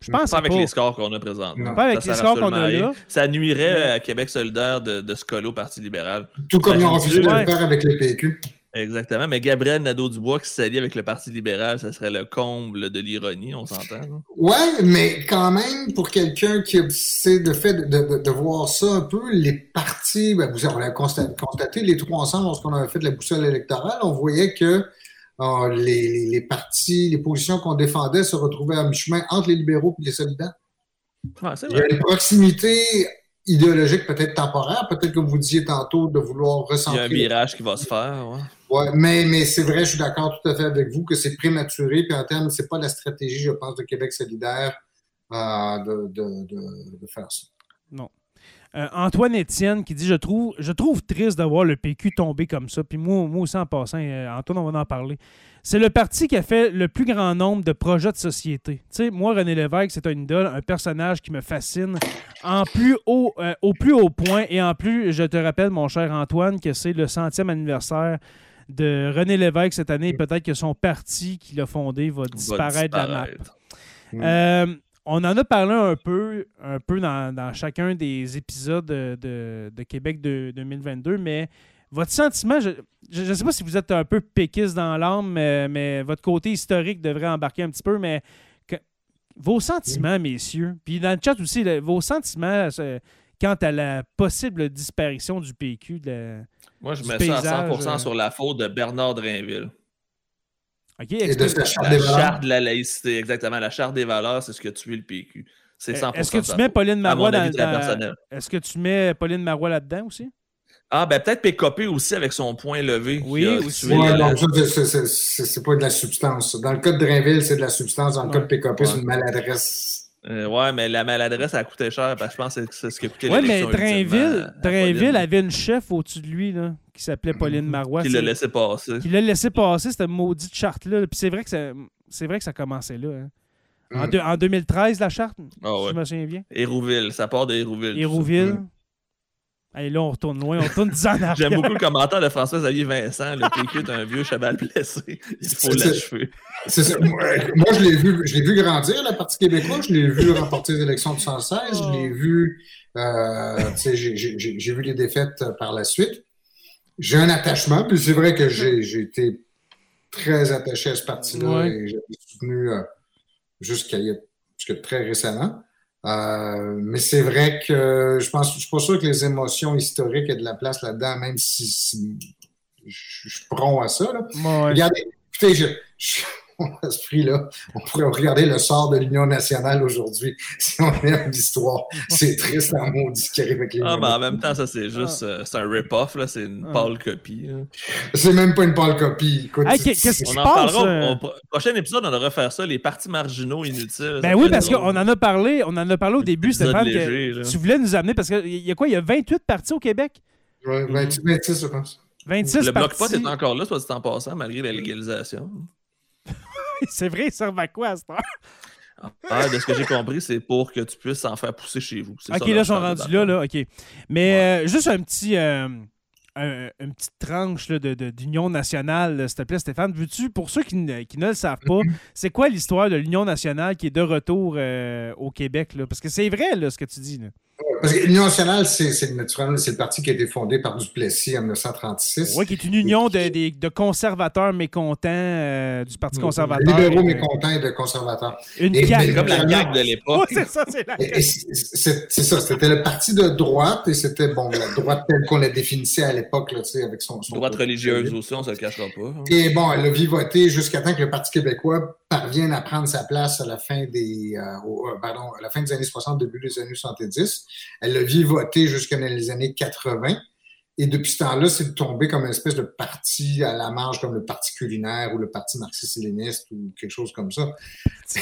je pense pas avec les scores qu'on a présentement. Pas avec les scores qu'on a là. Ça nuirait à Québec solidaire de, de se coller au Parti libéral. Tout comme ils ont refusé de le faire avec les PQ. Exactement, mais Gabriel Nadeau-Dubois qui s'allie avec le Parti libéral, ça serait le comble de l'ironie, on s'entend. Ouais, mais quand même, pour quelqu'un qui c'est le fait de, de, voir ça un peu, les partis, ben, vous, on l'a constaté, les trois ensemble, lorsqu'on avait fait la boussole électorale, on voyait que ah, les, les, partis, les positions qu'on défendait se retrouvaient à mi-chemin entre les libéraux et les solidaires. Il y a une proximité idéologique peut-être temporaire, peut-être comme vous disiez tantôt, de vouloir recentrer. Il y a un virage qui va se faire. Ouais. mais, mais c'est vrai, je suis d'accord tout à fait avec vous que c'est prématuré, puis en termes, c'est pas la stratégie, je pense, de Québec solidaire euh, de, de, de, de faire ça. Non. Euh, Antoine Étienne qui dit je trouve, je trouve triste de voir le PQ tomber comme ça. Puis moi, moi aussi en passant, euh, Antoine, on va en parler. C'est le parti qui a fait le plus grand nombre de projets de société. Tu sais, moi, René Lévesque, c'est un idole, un personnage qui me fascine en plus haut, euh, au plus haut point. Et en plus, je te rappelle, mon cher Antoine, que c'est le centième anniversaire de René Lévesque cette année. Peut-être que son parti qu'il a fondé va disparaître, de la map on en a parlé un peu, un peu dans, chacun des épisodes de, Québec de, 2022, mais votre sentiment, je ne sais pas si vous êtes un peu péquiste dans l'âme, mais, votre côté historique devrait embarquer un petit peu, mais vos sentiments, messieurs, puis dans le chat aussi, vos sentiments quant à la possible disparition du PQ. Moi, je mets ça à 100% sur la faute de Bernard Drainville. Et de sa charte des valeurs. La charte de la laïcité, exactement. La charte des valeurs, c'est ce que tu es le PQ. C'est 100% Est-ce que tu mets Pauline Marois dans, dans... Est-ce que tu mets Pauline Marois là-dedans aussi? Ah, ben peut-être Pécopé aussi avec son point levé. Oui, aussi. Ouais, c'est pas de la substance. Dans le cas de Drainville, c'est de la substance. Dans le cas de Pécopé, c'est une maladresse. Euh, ouais, mais la maladresse, a coûté cher parce que je pense que c'est ce qui a coûté Ouais, mais Drainville, Drainville avait une chef au-dessus de lui là, qui s'appelait Pauline Marois. Qui l'a laissé passer. Qui l'a laissé passer, cette maudite charte-là. Puis c'est vrai, que ça, vrai que ça commençait là. Hein. En, mm. en, 2013, la charte, ah, ouais. je me souviens bien. Hérouville, ça part de Hérouville. Hérouville. Allez, là, on retourne loin, on retourne 10 ans en [laughs] J'aime beaucoup le commentaire de François-Xavier Vincent. Le PQ est un vieux cheval blessé. Il faut l'achever. Moi, je l'ai vu, je vu grandir, la Parti québécoise. Je l'ai vu remporter les élections de 116. Je l'ai vu, euh, j'ai vu les défaites par la suite. J'ai un attachement, puis c'est vrai que j'ai été très attaché à ce parti-là et j'ai soutenu euh, jusqu'à très récemment. Euh, mais c'est vrai que je pense, je suis pas sûr que les émotions historiques aient de la place là-dedans, même si, je, suis prompt à ça. Regardez, écoutez, je [laughs] à ce prix-là, on pourrait regarder le sort de l'Union nationale aujourd'hui [laughs] si on aime l'histoire. C'est triste en maudit ce qui arrive avec les Ah, ben en même temps, ça, c'est juste euh, c'est un rip-off, c'est une pâle copie. C'est même pas une pâle copie. Qu'est-ce qui se passe? Euh? Au prochain épisode, on va refaire ça, les partis marginaux inutiles. Ben oui, parce qu'on en a parlé, on en a parlé au début, Stéphane, que tu voulais nous amener, parce qu'il y a quoi? Il y a 28 partis au Québec? Oui, 26, je pense. 26 le bloc pot est encore là, soit dit en passant, malgré la légalisation. [laughs] c'est vrai, ça servent à quoi, ça? Ah, de ce que j'ai compris, c'est pour que tu puisses en faire pousser chez vous. Ok, là, ils sont rendus là, là, ok. Mais euh, juste un petit, euh, une petite tranche d'Union nationale, s'il te plaît, Stéphane. Veux-tu, pour ceux qui ne, qui ne, le savent pas, [laughs] c'est quoi l'histoire de l'Union nationale qui est de retour euh, au Québec? Là? Parce que c'est vrai, là, ce que tu dis. Là. Parce que l'Union nationale, c'est naturellement c'est le parti qui a été fondé par Duplessis en 1936. Oui, qui est une union de, de, conservateurs mécontents euh, du Parti conservateur. Libéraux mécontents et de conservateurs. Une et, comme la CAQ de l'époque. c'est ça, c'est la C'est ça, c'était le parti de droite et c'était bon, la droite telle qu'on la définissait à l'époque, avec son, son, Droite religieuse aussi, on ne se le cachera pas. Hein. Et bon, elle a vivoté jusqu'à temps que le Parti québécois parvienne à prendre sa place à la fin des, euh, euh, pardon, à la fin des années 60, début des années 70. Elle l'a vivoté jusqu'à les années 80. Et depuis ce temps-là, c'est tombé comme une espèce de parti à la marge, comme le parti culinaire ou le parti marxiste-léniniste ou quelque chose comme ça. [laughs]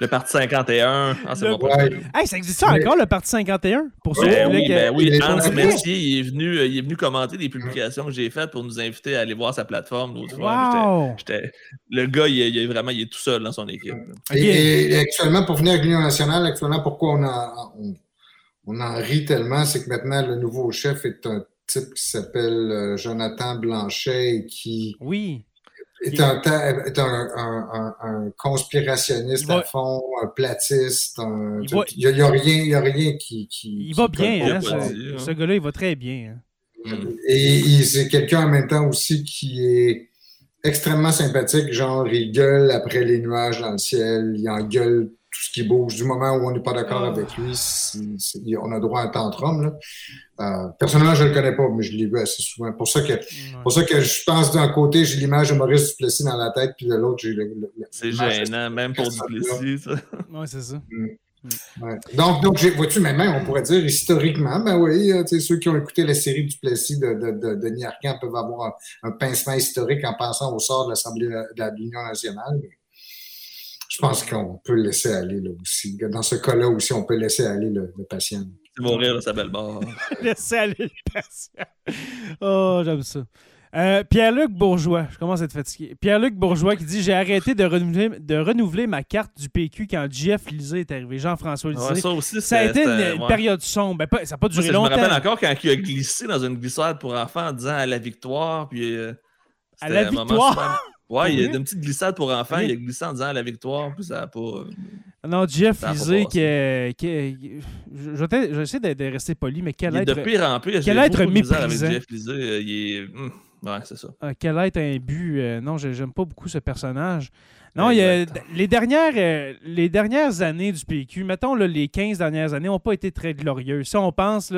le parti 51. Ah, c'est bon hey, ça existe encore, le parti 51? Pour ceux ben oui, ben oui. Hans Messier, il est, venu, euh, il est venu commenter des publications que j'ai faites pour nous inviter à aller voir sa plateforme l'autre fois. Le gars, il est, vraiment il est tout seul dans son équipe. Et, actuellement, pour venir à l'Union nationale, actuellement, pourquoi on, a, on en rit tellement, c'est que maintenant, le nouveau chef est un type qui s'appelle euh, Jonathan Blanchet et qui oui. est, un, est un, un, conspirationniste à fond, un platiste. il n'y a, rien, a rien qui, qui Il va bien, hein, ce, gars-là, il va très bien. Hein. Et, c'est quelqu'un en même temps aussi qui est extrêmement sympathique, genre il gueule après les nuages dans le ciel, il en gueule tout ce qui bouge. Du moment où on n'est pas d'accord ah. avec lui, on a droit à un tantrum. Là. Euh, personnellement, je ne le connais pas, mais je l'ai vu assez souvent. Pour ça que, pour ça que je pense d'un côté, j'ai l'image de Maurice Duplessis dans la tête, puis de l'autre, j'ai le. c'est gênant, même pour Duplessis, ça. Oui, c'est ça. Mm. Mm. Donc, donc vois-tu, même, on pourrait dire historiquement, ben oui, euh, ceux qui ont écouté la série Duplessis de, de, de Denis Arcand peuvent avoir un, pincement historique en pensant au sort de l'Assemblée de l'Union nationale je pense qu'on peut laisser aller là aussi. Dans ce cas-là aussi, on peut laisser aller le, patient. C'est mourir de sa belle mort. [laughs] laisser aller le patient. Oh, j'aime ça. Euh, Pierre-Luc Bourgeois, je commence à être fatigué. Pierre-Luc Bourgeois qui dit J'ai arrêté de renouveler, de renouveler ma carte du PQ quand Jeff Lisée est arrivé. Jean-François Lisée. ça, aussi, ça a été une, période sombre. Ben, ça n'a pas duré longtemps. Je me rappelle encore quand il a glissé dans une glissade pour enfants en disant à la victoire. Puis, euh, à la victoire Ouais, il y a une petite glissade pour enfants. Il a glissé en disant la victoire, puis ça n'a pas. Euh, non, Jeff Lisée, qui, qui, j'essaie de, rester poli, mais quel être. de pire en pire. Quel être méprisant. Avec Jeff Lisée, euh, il est. Hmm, ouais, c'est ça. quel être un but. Euh, non, j'aime pas beaucoup ce personnage. Non, il y a, les, dernières, euh, les dernières années du PQ, mettons les 15 dernières années, n'ont pas été très glorieuses. Si on pense,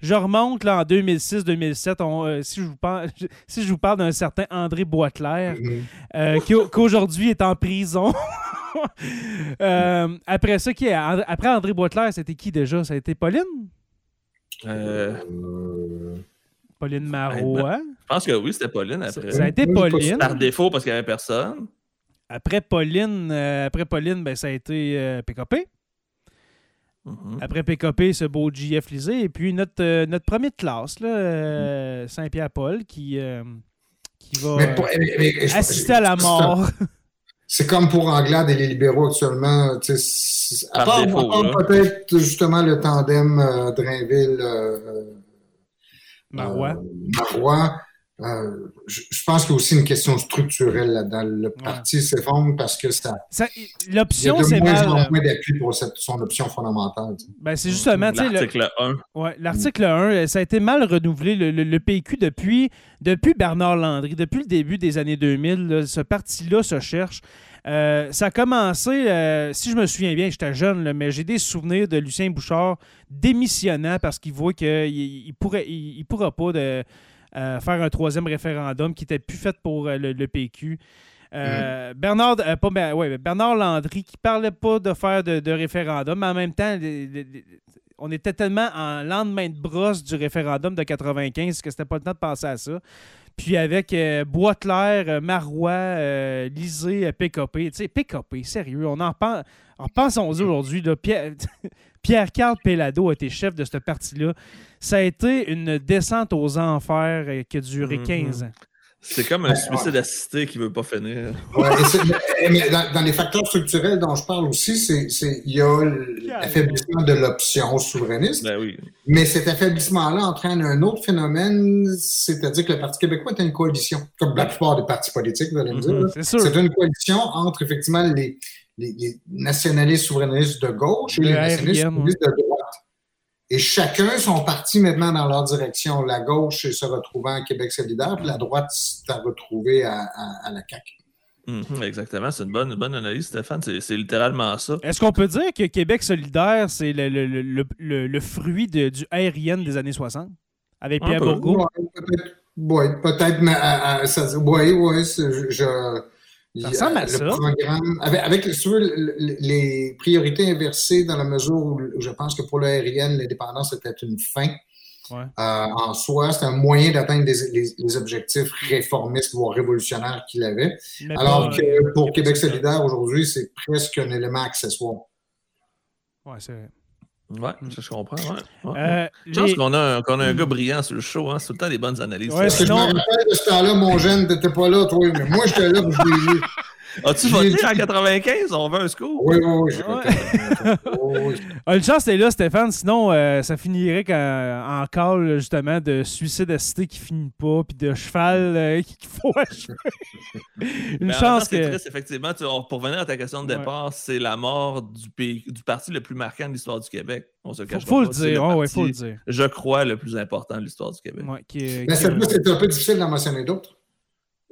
je remonte là, en 2006-2007, euh, si, je vous parle, si je vous parle d'un certain André Boisclair, mm-hmm. euh, qui, qu'aujourd'hui est en prison. [laughs] après ça, qui après André Boisclair, c'était qui déjà? Ça a été Pauline? Pauline Marois. je pense que oui, c'était Pauline après. Ça a été Pauline. Par défaut, parce qu'il n'y avait personne. Après Pauline, euh, après Pauline ben, ça a été euh, PKP. Mm-hmm. Après PKP, ce beau JF Lisée. Et puis notre, euh, notre premier de classe, mm. Saint-Pierre-Paul, qui, qui va assister à la mort. C'est comme pour Anglade et les libéraux actuellement. À part, peut-être justement le tandem Drainville-Marois. Marois euh, je, pense qu'il y a aussi une question structurelle là-dedans. Le parti s'effondre parce que ça. L'option, c'est mal. moins euh, d'appui pour son option fondamentale. Ben, c'est justement. L'article 1. Ouais, L'article 1, ça a été mal renouvelé. Le, PQ, depuis, depuis Bernard Landry, depuis le début des années 2000, ce parti-là se cherche. Euh, ça a commencé, si je me souviens bien, j'étais jeune, mais j'ai des souvenirs de Lucien Bouchard démissionnant parce qu'il voit qu'il ne pourrait, il pourra pas de euh, faire un troisième référendum qui était plus fait pour euh, le, PQ. Euh, mm. Bernard, pas, ouais, Bernard Landry qui parlait pas de faire de, référendum, mais en même temps, on était tellement en lendemain de brosse du référendum de 95 que c'était pas le temps de penser à ça. Puis avec Boitler, Marois, Lisée, PKP. Tu sais, PKP, sérieux, on en pense. En pensons-y aujourd'hui, Pierre, [laughs] Pierre-Carl Pellado a été chef de ce parti-là. Ça a été une descente aux enfers euh, qui a duré 15 mhm. ans. C'est comme un suicide assisté qui ne veut pas finir. dans, les facteurs structurels dont je parle aussi, c'est il y a l'affaiblissement de l'option souverainiste. Ben oui. Mais cet affaiblissement-là entraîne un autre phénomène, c'est-à-dire que le Parti québécois est une coalition, comme la plupart des partis politiques, vous allez me dire. Mhm. C'est une coalition entre effectivement les, les, nationalistes souverainistes de gauche et les nationalistes souverainistes de droite. Et chacun sont partis maintenant dans leur direction. La gauche se retrouvant à Québec solidaire, puis la droite s'est retrouvée à, la CAQ. Mhm, exactement, c'est une bonne, bonne analyse, Stéphane. C'est littéralement ça. Est-ce qu'on peut dire que Québec solidaire, c'est le, fruit du aérien des années 60 avec Pierre Bourgault? Oui, peut-être, mais oui, oui, je, ça ressemble à ça. Programme, avec, les priorités inversées dans la mesure où, je pense que pour l'aérienne, l'indépendance était une fin. Euh, en soi, c'est un moyen d'atteindre les, objectifs réformistes, voire révolutionnaires qu'il avait. alors que pour Québec solidaire, aujourd'hui, c'est presque un élément accessoire. Oui, c'est vrai. Ouais, ça, je comprends. Ouais. Euh, je pense qu'on a, qu'on a, un gars brillant sur le show. Hein. C'est tout le temps des bonnes analyses. Ouais, sinon... Je me rappelle de ce temps-là, mon jeune, t'étais pas là, toi. Mais moi, j'étais là pour je l'ai. As-tu voté en 95? On veut un score? Oui, oui, oui. Ah, une chance, t'es là, Stéphane. Sinon, euh, ça finirait en call, justement, de suicide assisté qui finit pas, puis de cheval euh, [laughs] qui faut achever. [laughs] une chance que... Triste, effectivement. pour revenir à ta question de départ, c'est la mort du, pays, du parti le plus marquant de l'histoire du Québec. On se cache faut, le dire. Le faut le dire. Je crois le plus important de l'histoire du Québec. Ouais, qui, Mais c'est un peu difficile d'en mentionner d'autres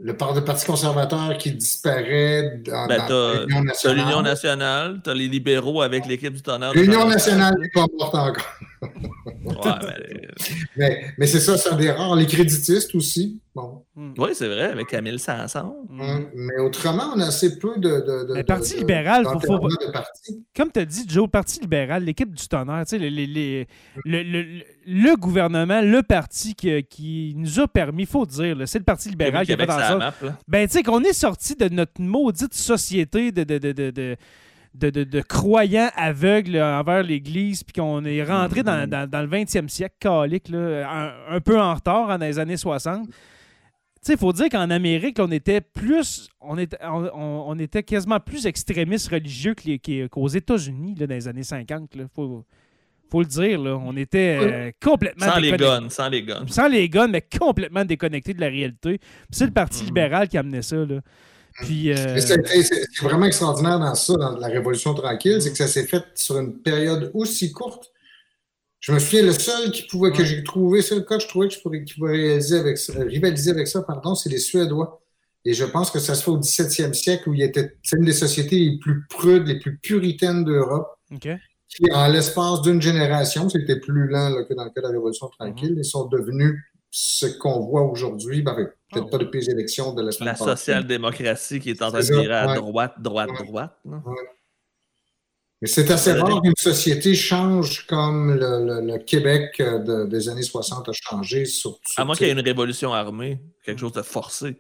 le Parti conservateur qui disparaît dans, ben, l'Union nationale. l'Union nationale, tu as les libéraux avec l'équipe du tonnerre. L'Union nationale n'est pas morte encore. [laughs] mais, mais, c'est ça, c'est des rares. Les créditistes aussi. Bon. Hmm. Oui, c'est vrai, avec Camille Sanson. Hmm. Mais autrement, on a assez peu de. de, le Parti libéral, faut, faut... comme tu as dit, Joe, le Parti libéral, l'équipe du tonnerre, les, les, les, le, le, gouvernement, le parti qui, qui nous a permis, il faut dire, c'est le Parti libéral qui a fait dans ça. ben, tu sais, qu'on est sorti de notre maudite société de, de, de de, croyants aveugles envers l'Église, puis qu'on est rentré dans, le 20e siècle catholique, un, peu en retard dans les années 60. Il faut dire qu'en Amérique, on était plus, on était, on, était quasiment plus extrémistes religieux qu'aux États-Unis dans les années 50. Il faut, faut le dire, là, on était euh, complètement sans les guns, sans les guns. Sans les guns, mais complètement déconnectés de la réalité. C'est le Parti mm-hmm. libéral qui amenait ça. Là. Puis, euh, C'est vraiment extraordinaire dans ça, dans la Révolution tranquille, c'est que ça s'est fait sur une période aussi courte. Je me souviens, le seul qui pouvait, que j'ai trouvé, le cas que je trouvais que je pourrais, qui pouvait réaliser avec rivaliser avec ça, pardon, c'est les Suédois. Et je pense que ça se fait au 17e siècle où il était c'est une des sociétés les plus prudes, les plus puritaines d'Europe. Qui, en l'espace d'une génération, c'était plus lent que dans le cas de la Révolution tranquille, mm-hmm. ils sont devenus ce qu'on voit aujourd'hui, ben, peut-être oh. pas depuis les élections de la La social-démocratie qui est en train de virer à droite, droite, droite. Mais c'est assez rare qu'une société change comme le, Québec euh, des années 60 a changé. Sur, à moins qu'il y ait une révolution armée, quelque chose de forcé.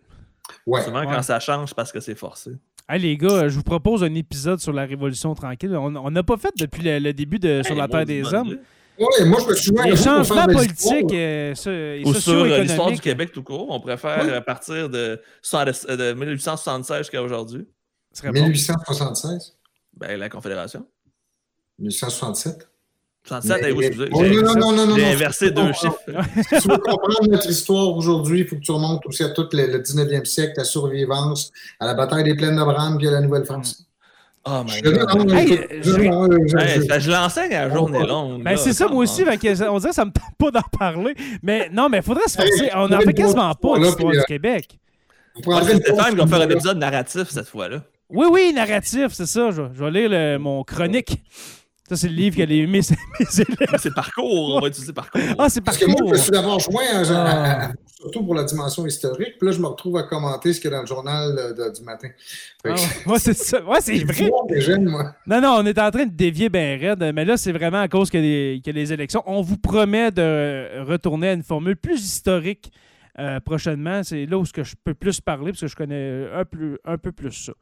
Ouais. Souvent, quand ça change, parce que c'est forcé. Hey, les gars, je vous propose un épisode sur la Révolution tranquille. On n'a pas fait depuis le, début de Sur la Terre des Hommes. Oui, moi, je me souviens. Les changements politiques, euh, Ou sur euh, l'histoire du Québec tout court, on préfère à partir de, de 1876 jusqu'à aujourd'hui. 1876? Ben, la Confédération. 1867? 67, eh, excusez. Oh, non, non, non, non, J'ai inversé deux chiffres. [laughs] si tu veux comprendre notre histoire aujourd'hui, il faut que tu remontes aussi à tout le, 19e siècle, la survivance, à la bataille des plaines de Bram puis à la Nouvelle-France. Oh my God. Hey, je, je l'enseigne à la journée longue. Ben, c'est ça, moi aussi. on dirait que ça me tente pas d'en parler. Mais non, mais il faudrait se forcer. on n'en fait quasiment pas l'histoire du euh, Québec. Qui va faire un épisode narratif cette fois-là. Oui, oui, narratif, c'est ça. Je, vais lire mon chronique. Ça, c'est le livre qu'elle a aimé C'est parcours, on va utiliser parcours. Ah, c'est parcours. Parce que moi, je suis d'abord joint, ah. Surtout pour la dimension historique. Puis là, je me retrouve à commenter ce qu'il y a dans le journal du matin. Ah, [laughs] ouais, c'est ça. Ouais, c'est [laughs] vrai. Non, non, on est en train de dévier bien raide, mais là, c'est vraiment à cause que les, que les élections. On vous promet de retourner à une formule plus historique euh, prochainement. C'est là où je peux plus parler parce que je connais un, plus, un peu plus ça.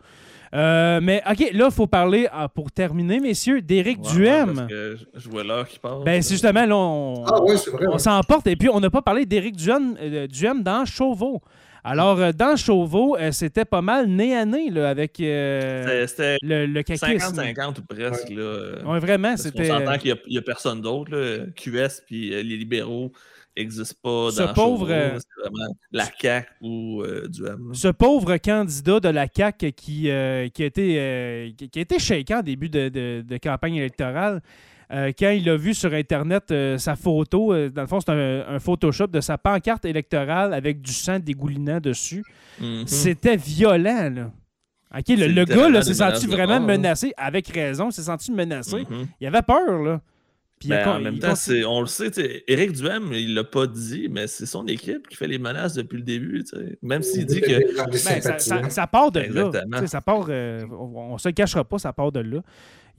Euh, mais OK, là, il faut parler, ah, pour terminer, messieurs, d'Éric Duhem. je vois là qui parle. Ben, c'est justement, là, on, ah, s'emporte. Et puis, on n'a pas parlé d'Éric Duhem, euh, Duhem dans Chauveau. Alors, euh, dans Chauveau, c'était pas mal nez à nez là, avec le, le 50-50 ou presque. Oui, vraiment. c'était. On s'entend qu'il n'y a, personne d'autre. QS puis les libéraux n'existe pas ce pauvre, euh, c'est vraiment la CAQ ou euh, du M. Ce pauvre candidat de la CAQ qui, euh, qui, a, été, qui, a été shaken en début de, de, campagne électorale. quand il a vu sur Internet sa photo, dans le fond, c'est un, Photoshop de sa pancarte électorale avec du sang dégoulinant dessus. Mm-hmm. C'était violent, là. le, gars s'est senti vraiment menacé, avec raison, il s'est senti menacé. Mm-hmm. Il avait peur, là. Ben, en même temps, on le sait, Éric Duhem, il l'a pas dit, mais c'est son équipe qui fait les menaces depuis le début. Même s'il dit que. Ben, ça, part de là. Ça part, euh, on ne se cachera pas, ça part de là.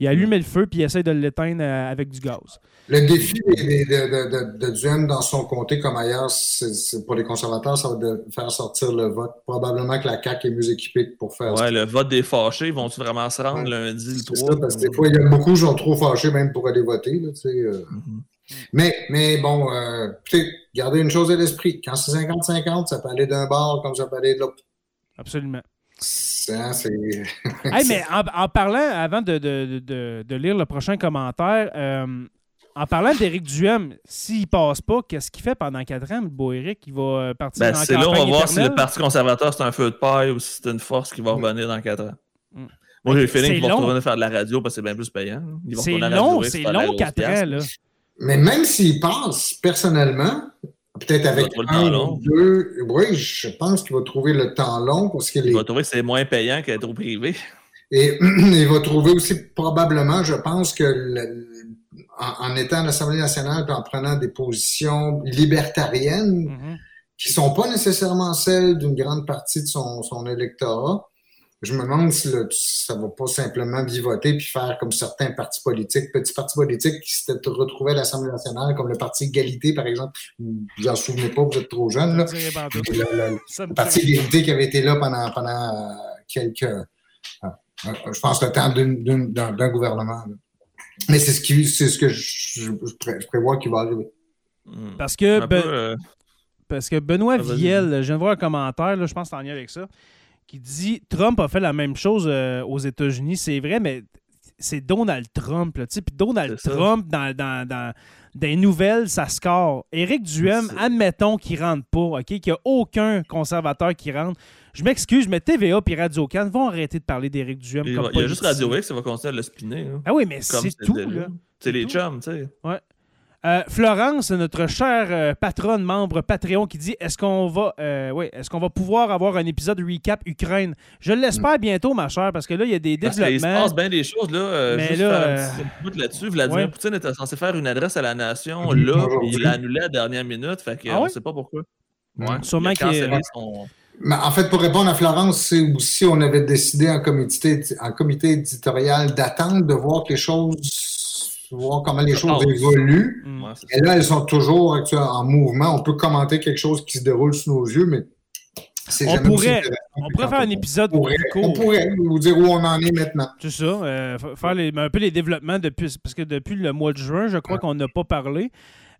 Il allume le feu puis il essaie de l'éteindre euh, avec du gaz. Le défi de, de, Duhem dans son comté comme ailleurs, c'est pour les conservateurs, ça va de faire sortir le vote. Probablement que la CAQ est mieux équipée pour faire ouais, le vote des fâchés, vont-ils vraiment se rendre lundi, le 3? Ça, parce que des fois, il y a beaucoup qui sont trop fâchés même pour aller voter. Là, euh. mm-hmm. mais, mais bon, euh, gardez une chose à l'esprit. Quand c'est 50-50, ça peut aller d'un bord comme ça peut aller de l'autre. Absolument. Ça, c'est. [laughs] mais en, parlant, avant de, de, de, de, lire le prochain commentaire, euh, en parlant d'Éric Duhem, s'il passe pas, qu'est-ce qu'il fait pendant quatre ans, le beau Éric? Il va euh, partir ben, dans C'est là on va voir si le Parti conservateur, c'est un feu de paille ou si c'est une force qui va mm. revenir dans quatre ans. Mm. Moi, j'ai le feeling qu'il va retourner faire de la radio parce que c'est bien plus payant. C'est long, c'est long, quatre ans. Là. Mais même s'il passe, personnellement, Peut-être avec un ou deux. Oui, je pense qu'il va trouver le temps long parce qu'il Il va trouver que c'est moins payant qu'être au privé. Et [clears throat] il va trouver aussi probablement, je pense que en, étant à l'Assemblée nationale et en prenant des positions libertariennes mm-hmm. qui ne sont pas nécessairement celles d'une grande partie de son, son électorat, je me demande si ça ne va pas simplement vivoter puis faire comme certains partis politiques, petits partis politiques qui s'étaient retrouvés à l'Assemblée nationale, comme le Parti Égalité, par exemple. Vous en souvenez pas, vous êtes trop jeune. Là. Le, Parti Égalité qui avait été là pendant, pendant euh, quelques. Euh, euh, je pense le temps d'un gouvernement. Mais c'est ce, qui, ce que je, prévois qu'il va arriver. Hmm. Parce que, ben, parce que Benoît ah, Viel, je viens de voir un commentaire, là, je pense que c'est en lien avec ça qui dit Trump a fait la même chose euh, aux États-Unis. C'est vrai, mais c'est Donald Trump. Puis Donald Trump, dans, dans, des nouvelles, ça score. Éric Duhem, admettons qu'il ne rentre pas, OK? qu'il n'y a aucun conservateur qui rentre. Je m'excuse, mais TVA et Radio-Can vont arrêter de parler d'Éric Duhem. Il, comme il y a juste Radio X qui va continuer à le spinner. Ah oui, mais c'est tout. C'est les chums, tu sais. Ouais. Euh, Florence, notre chère euh, patronne, membre Patreon, qui dit est-ce qu'on va, euh, est-ce qu'on va pouvoir avoir un épisode recap Ukraine? Je l'espère mm. bientôt, ma chère, parce que là, il y a des développements. Il se passe bien des choses là. Mais juste là, un petit là-dessus. Vladimir Poutine était censé faire une adresse à la nation là, il l'a annulé à la dernière minute, fait que ah ne sait pas pourquoi. Ouais. Sûrement qu'il en fait, pour répondre à Florence, c'est aussi on avait décidé en comité, en comité éditorial d'attendre de voir que les choses, voir comment les choses évoluent. Mm. Et là, elles sont toujours en mouvement. On peut commenter quelque chose qui se déroule sous nos yeux, mais on pourrait, on pourrait faire un épisode on pourrait, on pourrait vous dire où on en est maintenant. C'est ça. Euh, faire un peu les développements depuis, parce que depuis le mois de juin, je crois qu'on n'a pas parlé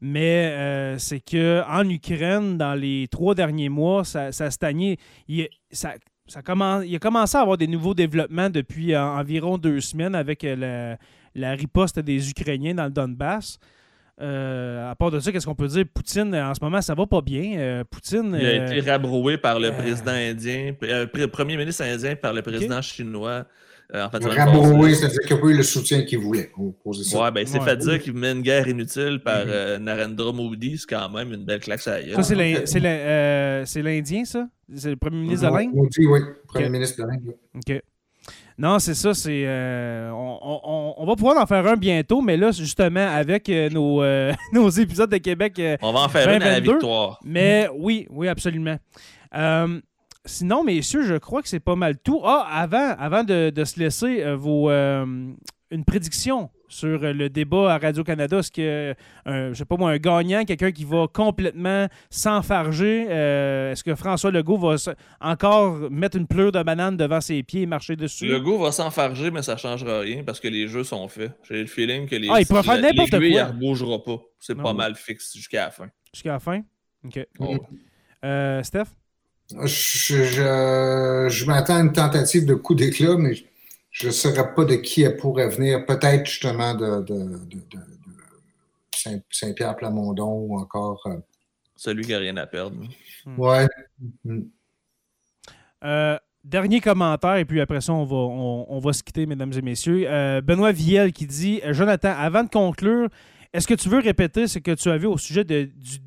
mais euh, c'est qu'en Ukraine, dans les trois derniers mois, ça, ça a stagné. Il, ça, ça commence, il a commencé à avoir des nouveaux développements depuis euh, environ deux semaines avec euh, la, riposte des Ukrainiens dans le Donbass. à part de ça, qu'est-ce qu'on peut dire? Poutine, en ce moment, ça va pas bien. Poutine. Il a été rabroué par le président indien, le premier ministre indien par le président chinois. Euh, en fait, Rabroué, c'est-à-dire qu'il n'a pas eu le soutien qu'il voulait. Ouais, ben, c'est fait dire qu'il met une guerre inutile par euh, Narendra Modi. C'est quand même une belle claque à Ça, euh, c'est l'Indien, ça? C'est le premier ministre de l'Inde? Modi, oui. Premier ministre de l'Inde. OK. Non, c'est ça. C'est, on, on, on, va pouvoir en faire un bientôt, mais là, justement, avec nos, [laughs] nos épisodes de Québec. on va en faire un à la victoire. Mais oui, oui, absolument. Sinon, messieurs, je crois que c'est pas mal tout. Ah, avant, avant de, se laisser, euh, vos, euh, une prédiction sur le débat à Radio-Canada. Est-ce que, je sais pas moi, un gagnant, quelqu'un qui va complètement s'enfarger, euh, est-ce que François Legault va encore mettre une pleure de banane devant ses pieds et marcher dessus? Legault va s'enfarger, mais ça ne changera rien parce que les jeux sont faits. J'ai le feeling que les. Ah, il pourra faire n'importe quoi. ne bougera pas. C'est pas mal fixe jusqu'à la fin. Jusqu'à la fin? OK. Steph? Je, je, m'attends à une tentative de coup d'éclat, mais je ne saurais pas de qui elle pourrait venir. Peut-être justement de, de, Saint-Pierre Plamondon ou encore. Euh, Celui qui n'a rien à perdre. Hmm. Ouais. Hmm. Euh, dernier commentaire, et puis après ça, on va, on, va se quitter, mesdames et messieurs. Euh, Benoît Viel qui dit Jonathan, avant de conclure, est-ce que tu veux répéter ce que tu as vu au sujet de, du,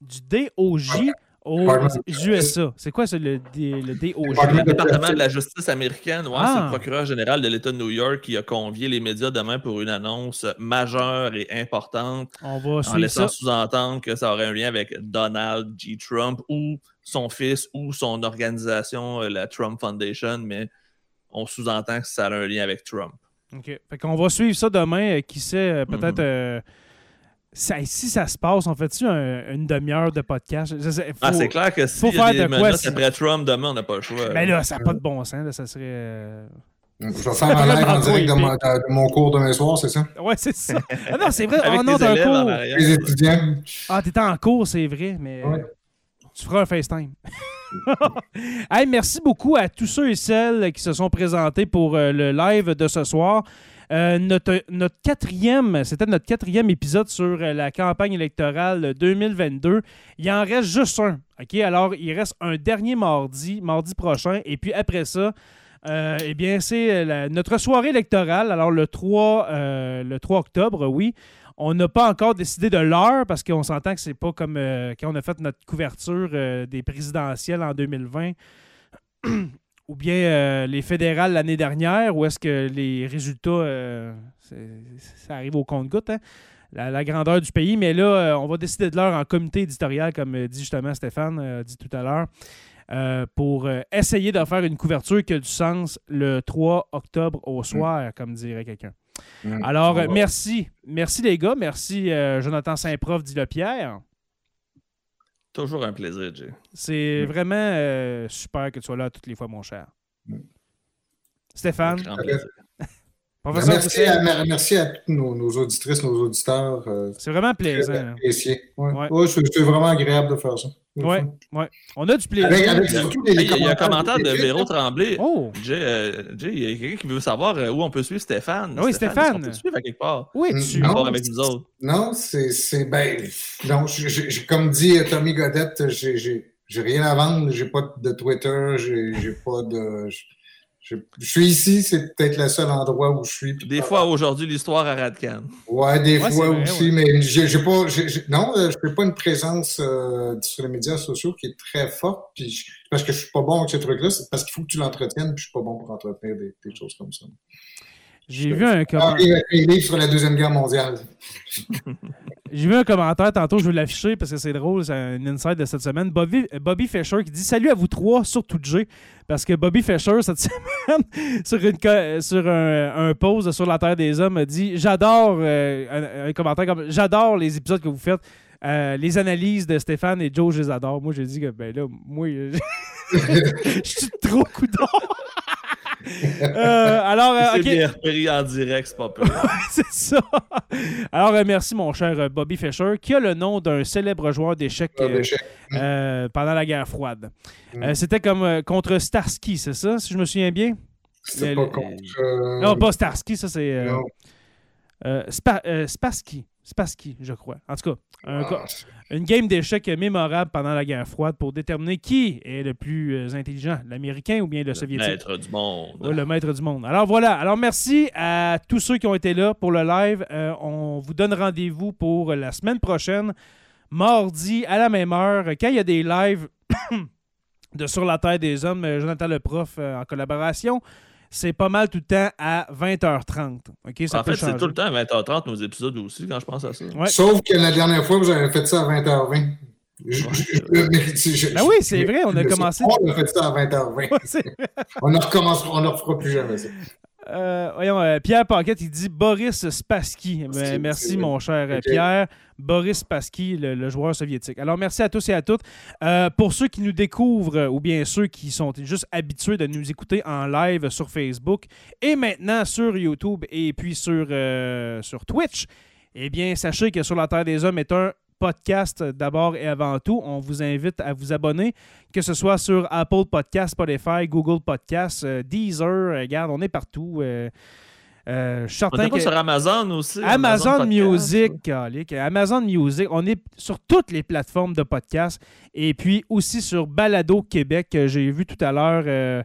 du DOJ aux USA. C'est quoi ça, le, le DOJ? Le département de la justice américaine, ouais, c'est le ah. procureur général de l'État de New York qui a convié les médias demain pour une annonce majeure et importante. On va en laissant sous-entendre que ça aurait un lien avec Donald J. Trump ou son fils ou son organisation, euh, la Trump Foundation, mais on sous-entend que ça a un lien avec Trump. OK. Fait qu'on va suivre ça demain. Euh, qui sait, euh, si ça se passe, on fait-tu une demi-heure de podcast? ah, c'est clair que si faut y a des menaces après Trump, demain, on n'a pas le choix. Mais là, ça n'a pas de bon sens. ça serait... Euh, je vais faire un live en direct de, mon, cours demain soir, c'est ça? Ouais, c'est ça. Ah non, c'est vrai. [laughs] Avec oh, non, tes cours. Les étudiants. Ah, t'étais en cours, c'est vrai, mais tu feras un FaceTime. [laughs] hey, merci beaucoup à tous ceux et celles qui se sont présentés pour euh, le live de ce soir. Euh, notre, notre quatrième, c'était notre quatrième épisode sur euh, la campagne électorale 2022. Il en reste juste un. OK? Alors, il reste un dernier mardi, mardi prochain. Et puis après ça, euh, eh bien, c'est notre soirée électorale. Alors, le 3, le 3 octobre, oui. On n'a pas encore décidé de l'heure parce qu'on s'entend que c'est pas comme quand on a fait notre couverture des présidentielles en 2020 [clears throat] ou bien euh, les fédérales l'année dernière, où est-ce que les résultats, euh, ça arrive au compte-goutte, hein? la, grandeur du pays. Mais là, euh, on va décider de l'heure en comité éditorial, comme dit justement Stéphane, dit tout à l'heure, pour essayer de faire une couverture qui a du sens le 3 octobre au soir, comme dirait quelqu'un. Mmh. Alors, merci. Merci les gars. Merci Jonathan Saint-Prof, dit le Pierre. Toujours un plaisir, Jay. C'est mm. vraiment euh, super que tu sois là toutes les fois, mon cher. Mm. Stéphane? Merci à, merci à tous nos, auditrices, nos auditeurs. Euh, c'est vraiment plaisant. Apprécié. Ouais. Ouais. c'est vraiment agréable de faire ça. Oui, ouais. On a du plaisir. il, y a, un commentaire de Véro Tremblay. Oh. Jay, euh, Jay, il y a quelqu'un qui veut savoir euh, où on peut suivre Stéphane. Oui, Stéphane. On peut suivre à quelque part? Oui, tu non, avec nous autres. Non, c'est. Ben, non, comme dit Tommy Godette, j'ai rien à vendre. J'ai pas de Twitter, j'ai pas de Je, suis ici, c'est peut-être le seul endroit où je suis. Des fois, aujourd'hui, l'histoire à Radcan. Ouais, des fois aussi, mais j'ai pas, non, euh, je fais pas une présence euh, sur les médias sociaux qui est très forte, puis parce que je suis pas bon avec ces trucs-là, c'est parce qu'il faut que tu l'entretiennes, puis je suis pas bon pour entretenir des, des choses comme ça. J'ai vu un commentaire. sur la Deuxième Guerre mondiale. [laughs] J'ai vu un commentaire tantôt, je vais l'afficher parce que c'est drôle, c'est un insight de cette semaine. Bobby, Bobby Fischer qui dit Salut à vous trois, surtout J. Parce que Bobby Fischer, cette [laughs] semaine, sur, une, sur un, un pause sur la Terre des Hommes, a dit J'adore, euh, un, commentaire comme J'adore les épisodes que vous faites. Euh, les analyses de Stéphane et Joe, je les adore. Moi, j'ai dit que, ben là, moi, [laughs] je suis trop coudon. [laughs] Euh, alors, euh, c'est bien repris en direct, c'est pas peur. [laughs] c'est ça. Alors, euh, merci, mon cher Bobby Fischer, qui a le nom d'un célèbre joueur d'échecs pendant la guerre froide. Mm. C'était comme contre Starsky, c'est ça, si je me souviens bien? C'est pas contre. Non, pas Starsky, ça c'est. Spassky. Spassky, je crois. En tout cas, ah, une game d'échecs mémorable pendant la guerre froide pour déterminer qui est le plus euh, intelligent, l'Américain ou bien le, Soviétique. Le maître du monde. le maître du monde. Alors voilà. Alors merci à tous ceux qui ont été là pour le live. Euh, on vous donne rendez-vous pour la semaine prochaine, mardi à la même heure. Quand il y a des lives [coughs] de Sur la Terre des Hommes, euh, Jonathan le prof en collaboration c'est pas mal tout le temps à 20h30. en fait, c'est tout le temps à 20h30 nos épisodes aussi, quand je pense à ça. Sauf que la dernière fois, vous avez fait ça à 20h20. ben oui, c'est vrai, on a commencé. On a fait ça à 20h20. on ne on ne refera plus jamais ça. Euh, voyons, euh, Pierre Paquette, il dit Boris Spassky. Ben, merci, mon cher euh, Pierre. Boris Spassky, le, joueur soviétique. Alors, merci à tous et à toutes. pour ceux qui nous découvrent ou bien ceux qui sont juste habitués de nous écouter en live sur Facebook et maintenant sur YouTube et puis sur, sur Twitch, eh bien, sachez que Sur la Terre des Hommes est un podcast d'abord et avant tout. On vous invite à vous abonner, que ce soit sur Apple Podcast, Spotify, Google Podcast, euh, Deezer. Euh, regarde, on est partout. Euh, euh, on est sur Amazon aussi. Amazon, Music, Amazon Music. On est sur toutes les plateformes de podcast. Et puis aussi sur Balado Québec, que j'ai vu tout à l'heure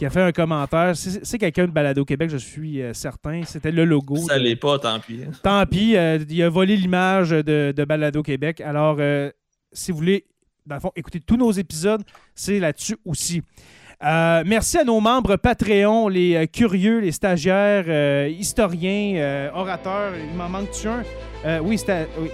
qui a fait un commentaire. C'est quelqu'un de Balado Québec, je suis euh, certain. C'était le logo. Ça l'est pas, tant pis. Tant pis. Euh, il a volé l'image de, Balado Québec. Alors, euh, si vous voulez, dans le fond, écouter tous nos épisodes, c'est là-dessus aussi. merci à nos membres Patreon, les curieux, les stagiaires, historiens, orateurs. Il m'en manque-tu un? oui,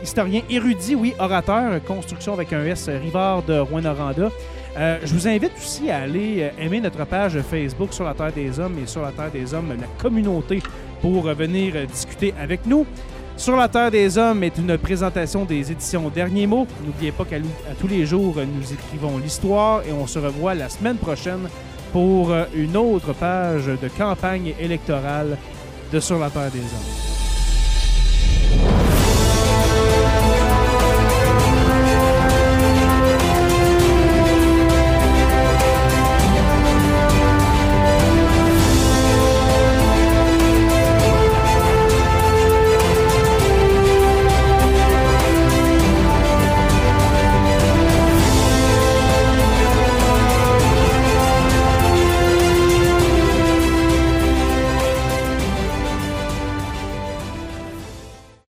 historien érudit, oui, orateur, construction avec un S, Rivard de Rouen-Noranda. Euh, je vous invite aussi à aller euh, aimer notre page Facebook sur la Terre des Hommes et sur la Terre des Hommes, la communauté, pour venir euh, discuter avec nous. Sur la Terre des Hommes est une présentation des éditions Derniers mots. N'oubliez pas qu'à tous les jours, nous écrivons l'histoire et on se revoit la semaine prochaine pour une autre page de campagne électorale de Sur la Terre des Hommes.